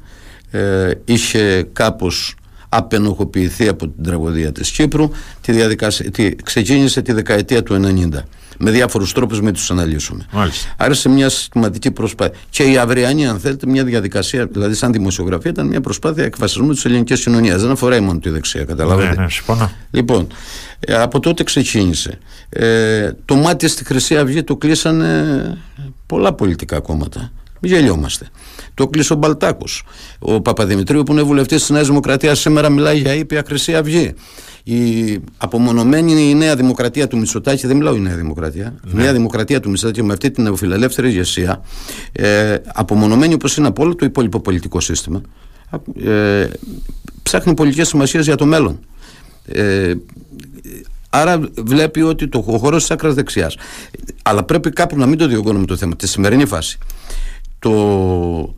ε, είχε κάπως απενοχοποιηθεί από την τραγωδία της Κύπρου, τη διαδικασία, τη, ξεκίνησε τη δεκαετία του 90. με διάφορους τρόπους με τους αναλύσουμε. Μάλιστα. Άρα σε μια συστηματική προσπάθεια. Και η αυριανή, αν θέλετε, μια διαδικασία, δηλαδή σαν δημοσιογραφία, ήταν μια προσπάθεια εκφασισμού της ελληνικής κοινωνίας. Δεν αφορά μόνο τη δεξιά, καταλάβατε. Ναι, ναι, συμφωνώ. Λοιπόν, ε, από τότε ξεκίνησε. Ε, το μάτι στη Χρυσή Αυγή το κλείσανε πολλά πολιτικά κόμματα. Μην γελιόμαστε. Το κλείσει ο Μπαλτάκο. Ο Παπαδημητρίου, που είναι βουλευτής της Νέας Δημοκρατίας, σήμερα μιλάει για ήπια Χρυσή Αυγή. Η απομονωμένη η Νέα Δημοκρατία του Μητσοτάκη, δεν μιλάω η Νέα Δημοκρατία, η Νέα Δημοκρατία του Μητσοτάκη με αυτή την νεοφιλελεύθερη ηγεσία, ε, απομονωμένη όπως είναι από όλο το υπόλοιπο πολιτικό σύστημα, ε, ψάχνει πολιτικέ σημασίε για το μέλλον. Ε, Άρα βλέπει ότι το χώρος της άκρας δεξιάς. Αλλά πρέπει κάπου να μην το διωγγώνουμε το θέμα. Τη σημερινή φάση. Το...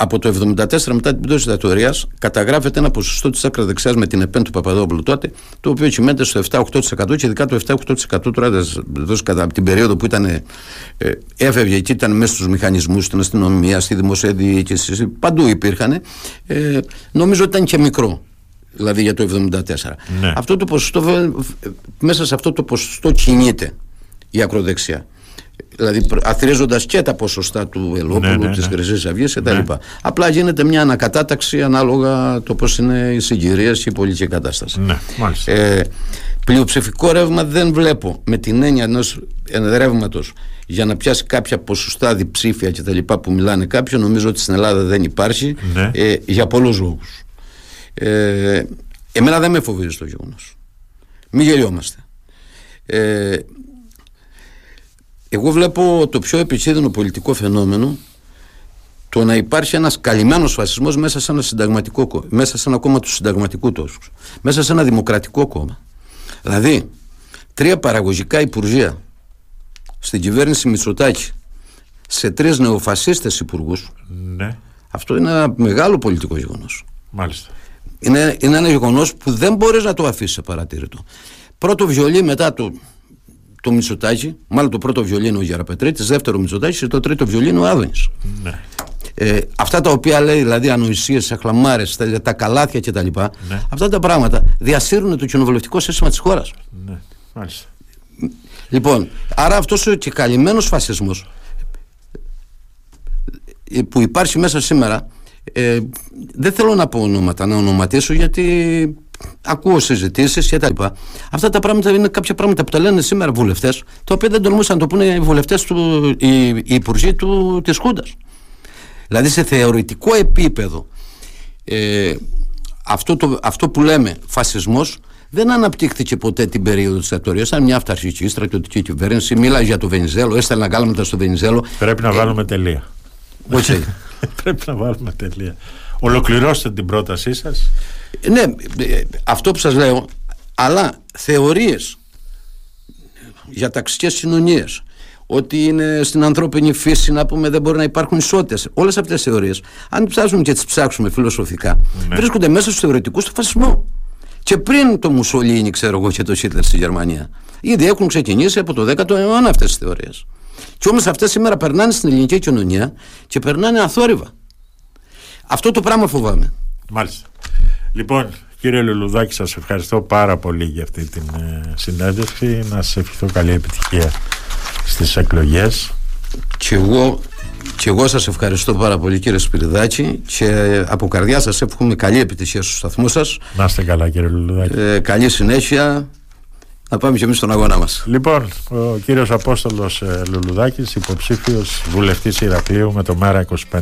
Από το 1974 μετά την πτώση της δικτατορίας καταγράφεται ένα ποσοστό της άκρας δεξιάς με την ΕΠΕΝ του Παπαδόπουλου τότε, το οποίο κυμαίνεται στο 7-8% και ειδικά το 7-8% τώρα κατά την περίοδο που ήταν, ε, έφευγε και ήταν μέσα στους μηχανισμούς, στην αστυνομία, στη δημοσία διοίκηση, παντού υπήρχαν. Ε, νομίζω ότι ήταν και μικρό δηλαδή για το 1974. Ναι. Αυτό το ποσοστό, μέσα σε αυτό το ποσοστό κινείται η ακροδεξιά. Δηλαδή αθροίζοντα και τα ποσοστά του Ελόπουλου, ναι, ναι, της ναι. Χρυσής Αυγής κτλ. Ναι. Απλά γίνεται μια ανακατάταξη ανάλογα το πώς είναι οι συγκυρίες και η πολιτική κατάσταση. Ναι, μάλιστα. Ε, πλειοψηφικό ρεύμα δεν βλέπω με την έννοια ενός ρεύματο για να πιάσει κάποια ποσοστά διψήφια κτλ. που μιλάνε κάποιοι, νομίζω ότι στην Ελλάδα δεν υπάρχει Ναι. ε, για πολλούς λόγους. Ε, εμένα δεν με φοβίζει το γεγονός. Μην γελιόμαστε. Ε, εγώ βλέπω το πιο επικίνδυνο πολιτικό φαινόμενο το να υπάρχει ένας καλυμμένος φασισμός μέσα σε ένα συνταγματικό κόμμα, μέσα σε ένα κόμμα του συνταγματικού τόσους, μέσα σε ένα δημοκρατικό κόμμα. Δηλαδή, τρία παραγωγικά υπουργεία στην κυβέρνηση Μητσοτάκη σε τρεις νεοφασίστες υπουργούς Ναι, αυτό είναι ένα μεγάλο πολιτικό γεγονός μάλιστα. είναι, είναι ένα γεγονός που δεν μπορείς να το αφήσεις παρατήρητο. Πρώτο βιολί μετά το, το Μητσοτάκη, μάλλον το πρώτο βιολί είναι ο Γεραπετρίτη, δεύτερο Μητσοτάκη και το τρίτο βιολί είναι ο Άδωνης. Ναι. Ε, αυτά τα οποία λέει, δηλαδή ανοησίες, αχλαμάρες, τα, τα καλάθια κτλ. Ναι. Αυτά τα πράγματα διασύρουν το κοινοβουλευτικό σύστημα της χώρας. ναι, μάλιστα. Λοιπόν, άρα αυτός ο και καλυμμένος φασισμός που υπάρχει μέσα σήμερα ε, δεν θέλω να πω ονόματα, να ονοματίσω γιατί ακούω συζητήσεις και τα λοιπά. Αυτά τα πράγματα είναι κάποια πράγματα που τα λένε σήμερα βουλευτές, τα οποία δεν τολμούσαν να το πούνε οι βουλευτές, οι, οι υπουργοί της Χούντας. Δηλαδή σε θεωρητικό επίπεδο, ε, αυτό, το, αυτό που λέμε φασισμός δεν αναπτύχθηκε ποτέ την περίοδο της δικτατορίας. Ήταν μια αυταρχική στρατιωτική κυβέρνηση. Μίλαγε για το Βενιζέλο, έστελνα γκάλματα στο Βενιζέλο. Πρέπει να βάλουμε τελεία. Όχι. <laughs> Πρέπει να βάλουμε τελεία. Ολοκληρώστε την πρότασή σας. Ναι, ε, αυτό που σας λέω, αλλά θεωρίες για ταξικές κοινωνίες, ότι είναι στην ανθρώπινη φύση να πούμε δεν μπορεί να υπάρχουν ισότητες. Όλες αυτές τις θεωρίες, αν ψάξουμε και τις ψάξουμε φιλοσοφικά, Ναι. βρίσκονται μέσα στους θεωρητικούς του φασισμού. Και πριν το Μουσολίνι, ξέρω εγώ, και το Χίτλερ στη Γερμανία. Ήδη έχουν ξεκινήσει από το 10ο αιώνα αυτές τις θεωρίες. Και όμως αυτές σήμερα περνάνε στην ελληνική κοινωνία και περνάνε αθόρυβα. Αυτό το πράγμα φοβάμαι. Μάλιστα. Λοιπόν, κύριε Λουλουδάκη, σας ευχαριστώ πάρα πολύ για αυτή την ε, συνέντευξη. Να σας ευχηθώ καλή επιτυχία στις εκλογές. Και εγώ, και εγώ σας ευχαριστώ πάρα πολύ κύριε Σπυριδάκη και από καρδιά σας εύχομαι καλή επιτυχία στο σταθμό σας Να είστε καλά κύριε Λουλουδάκη. ε, καλή συνέχεια να πάμε και εμείς στον αγώνα μας Λοιπόν, ο κύριος Απόστολος ε, Λουλουδάκης, υποψήφιος βουλευτής Ηρακλείου με το ΜΕΡΑ 25.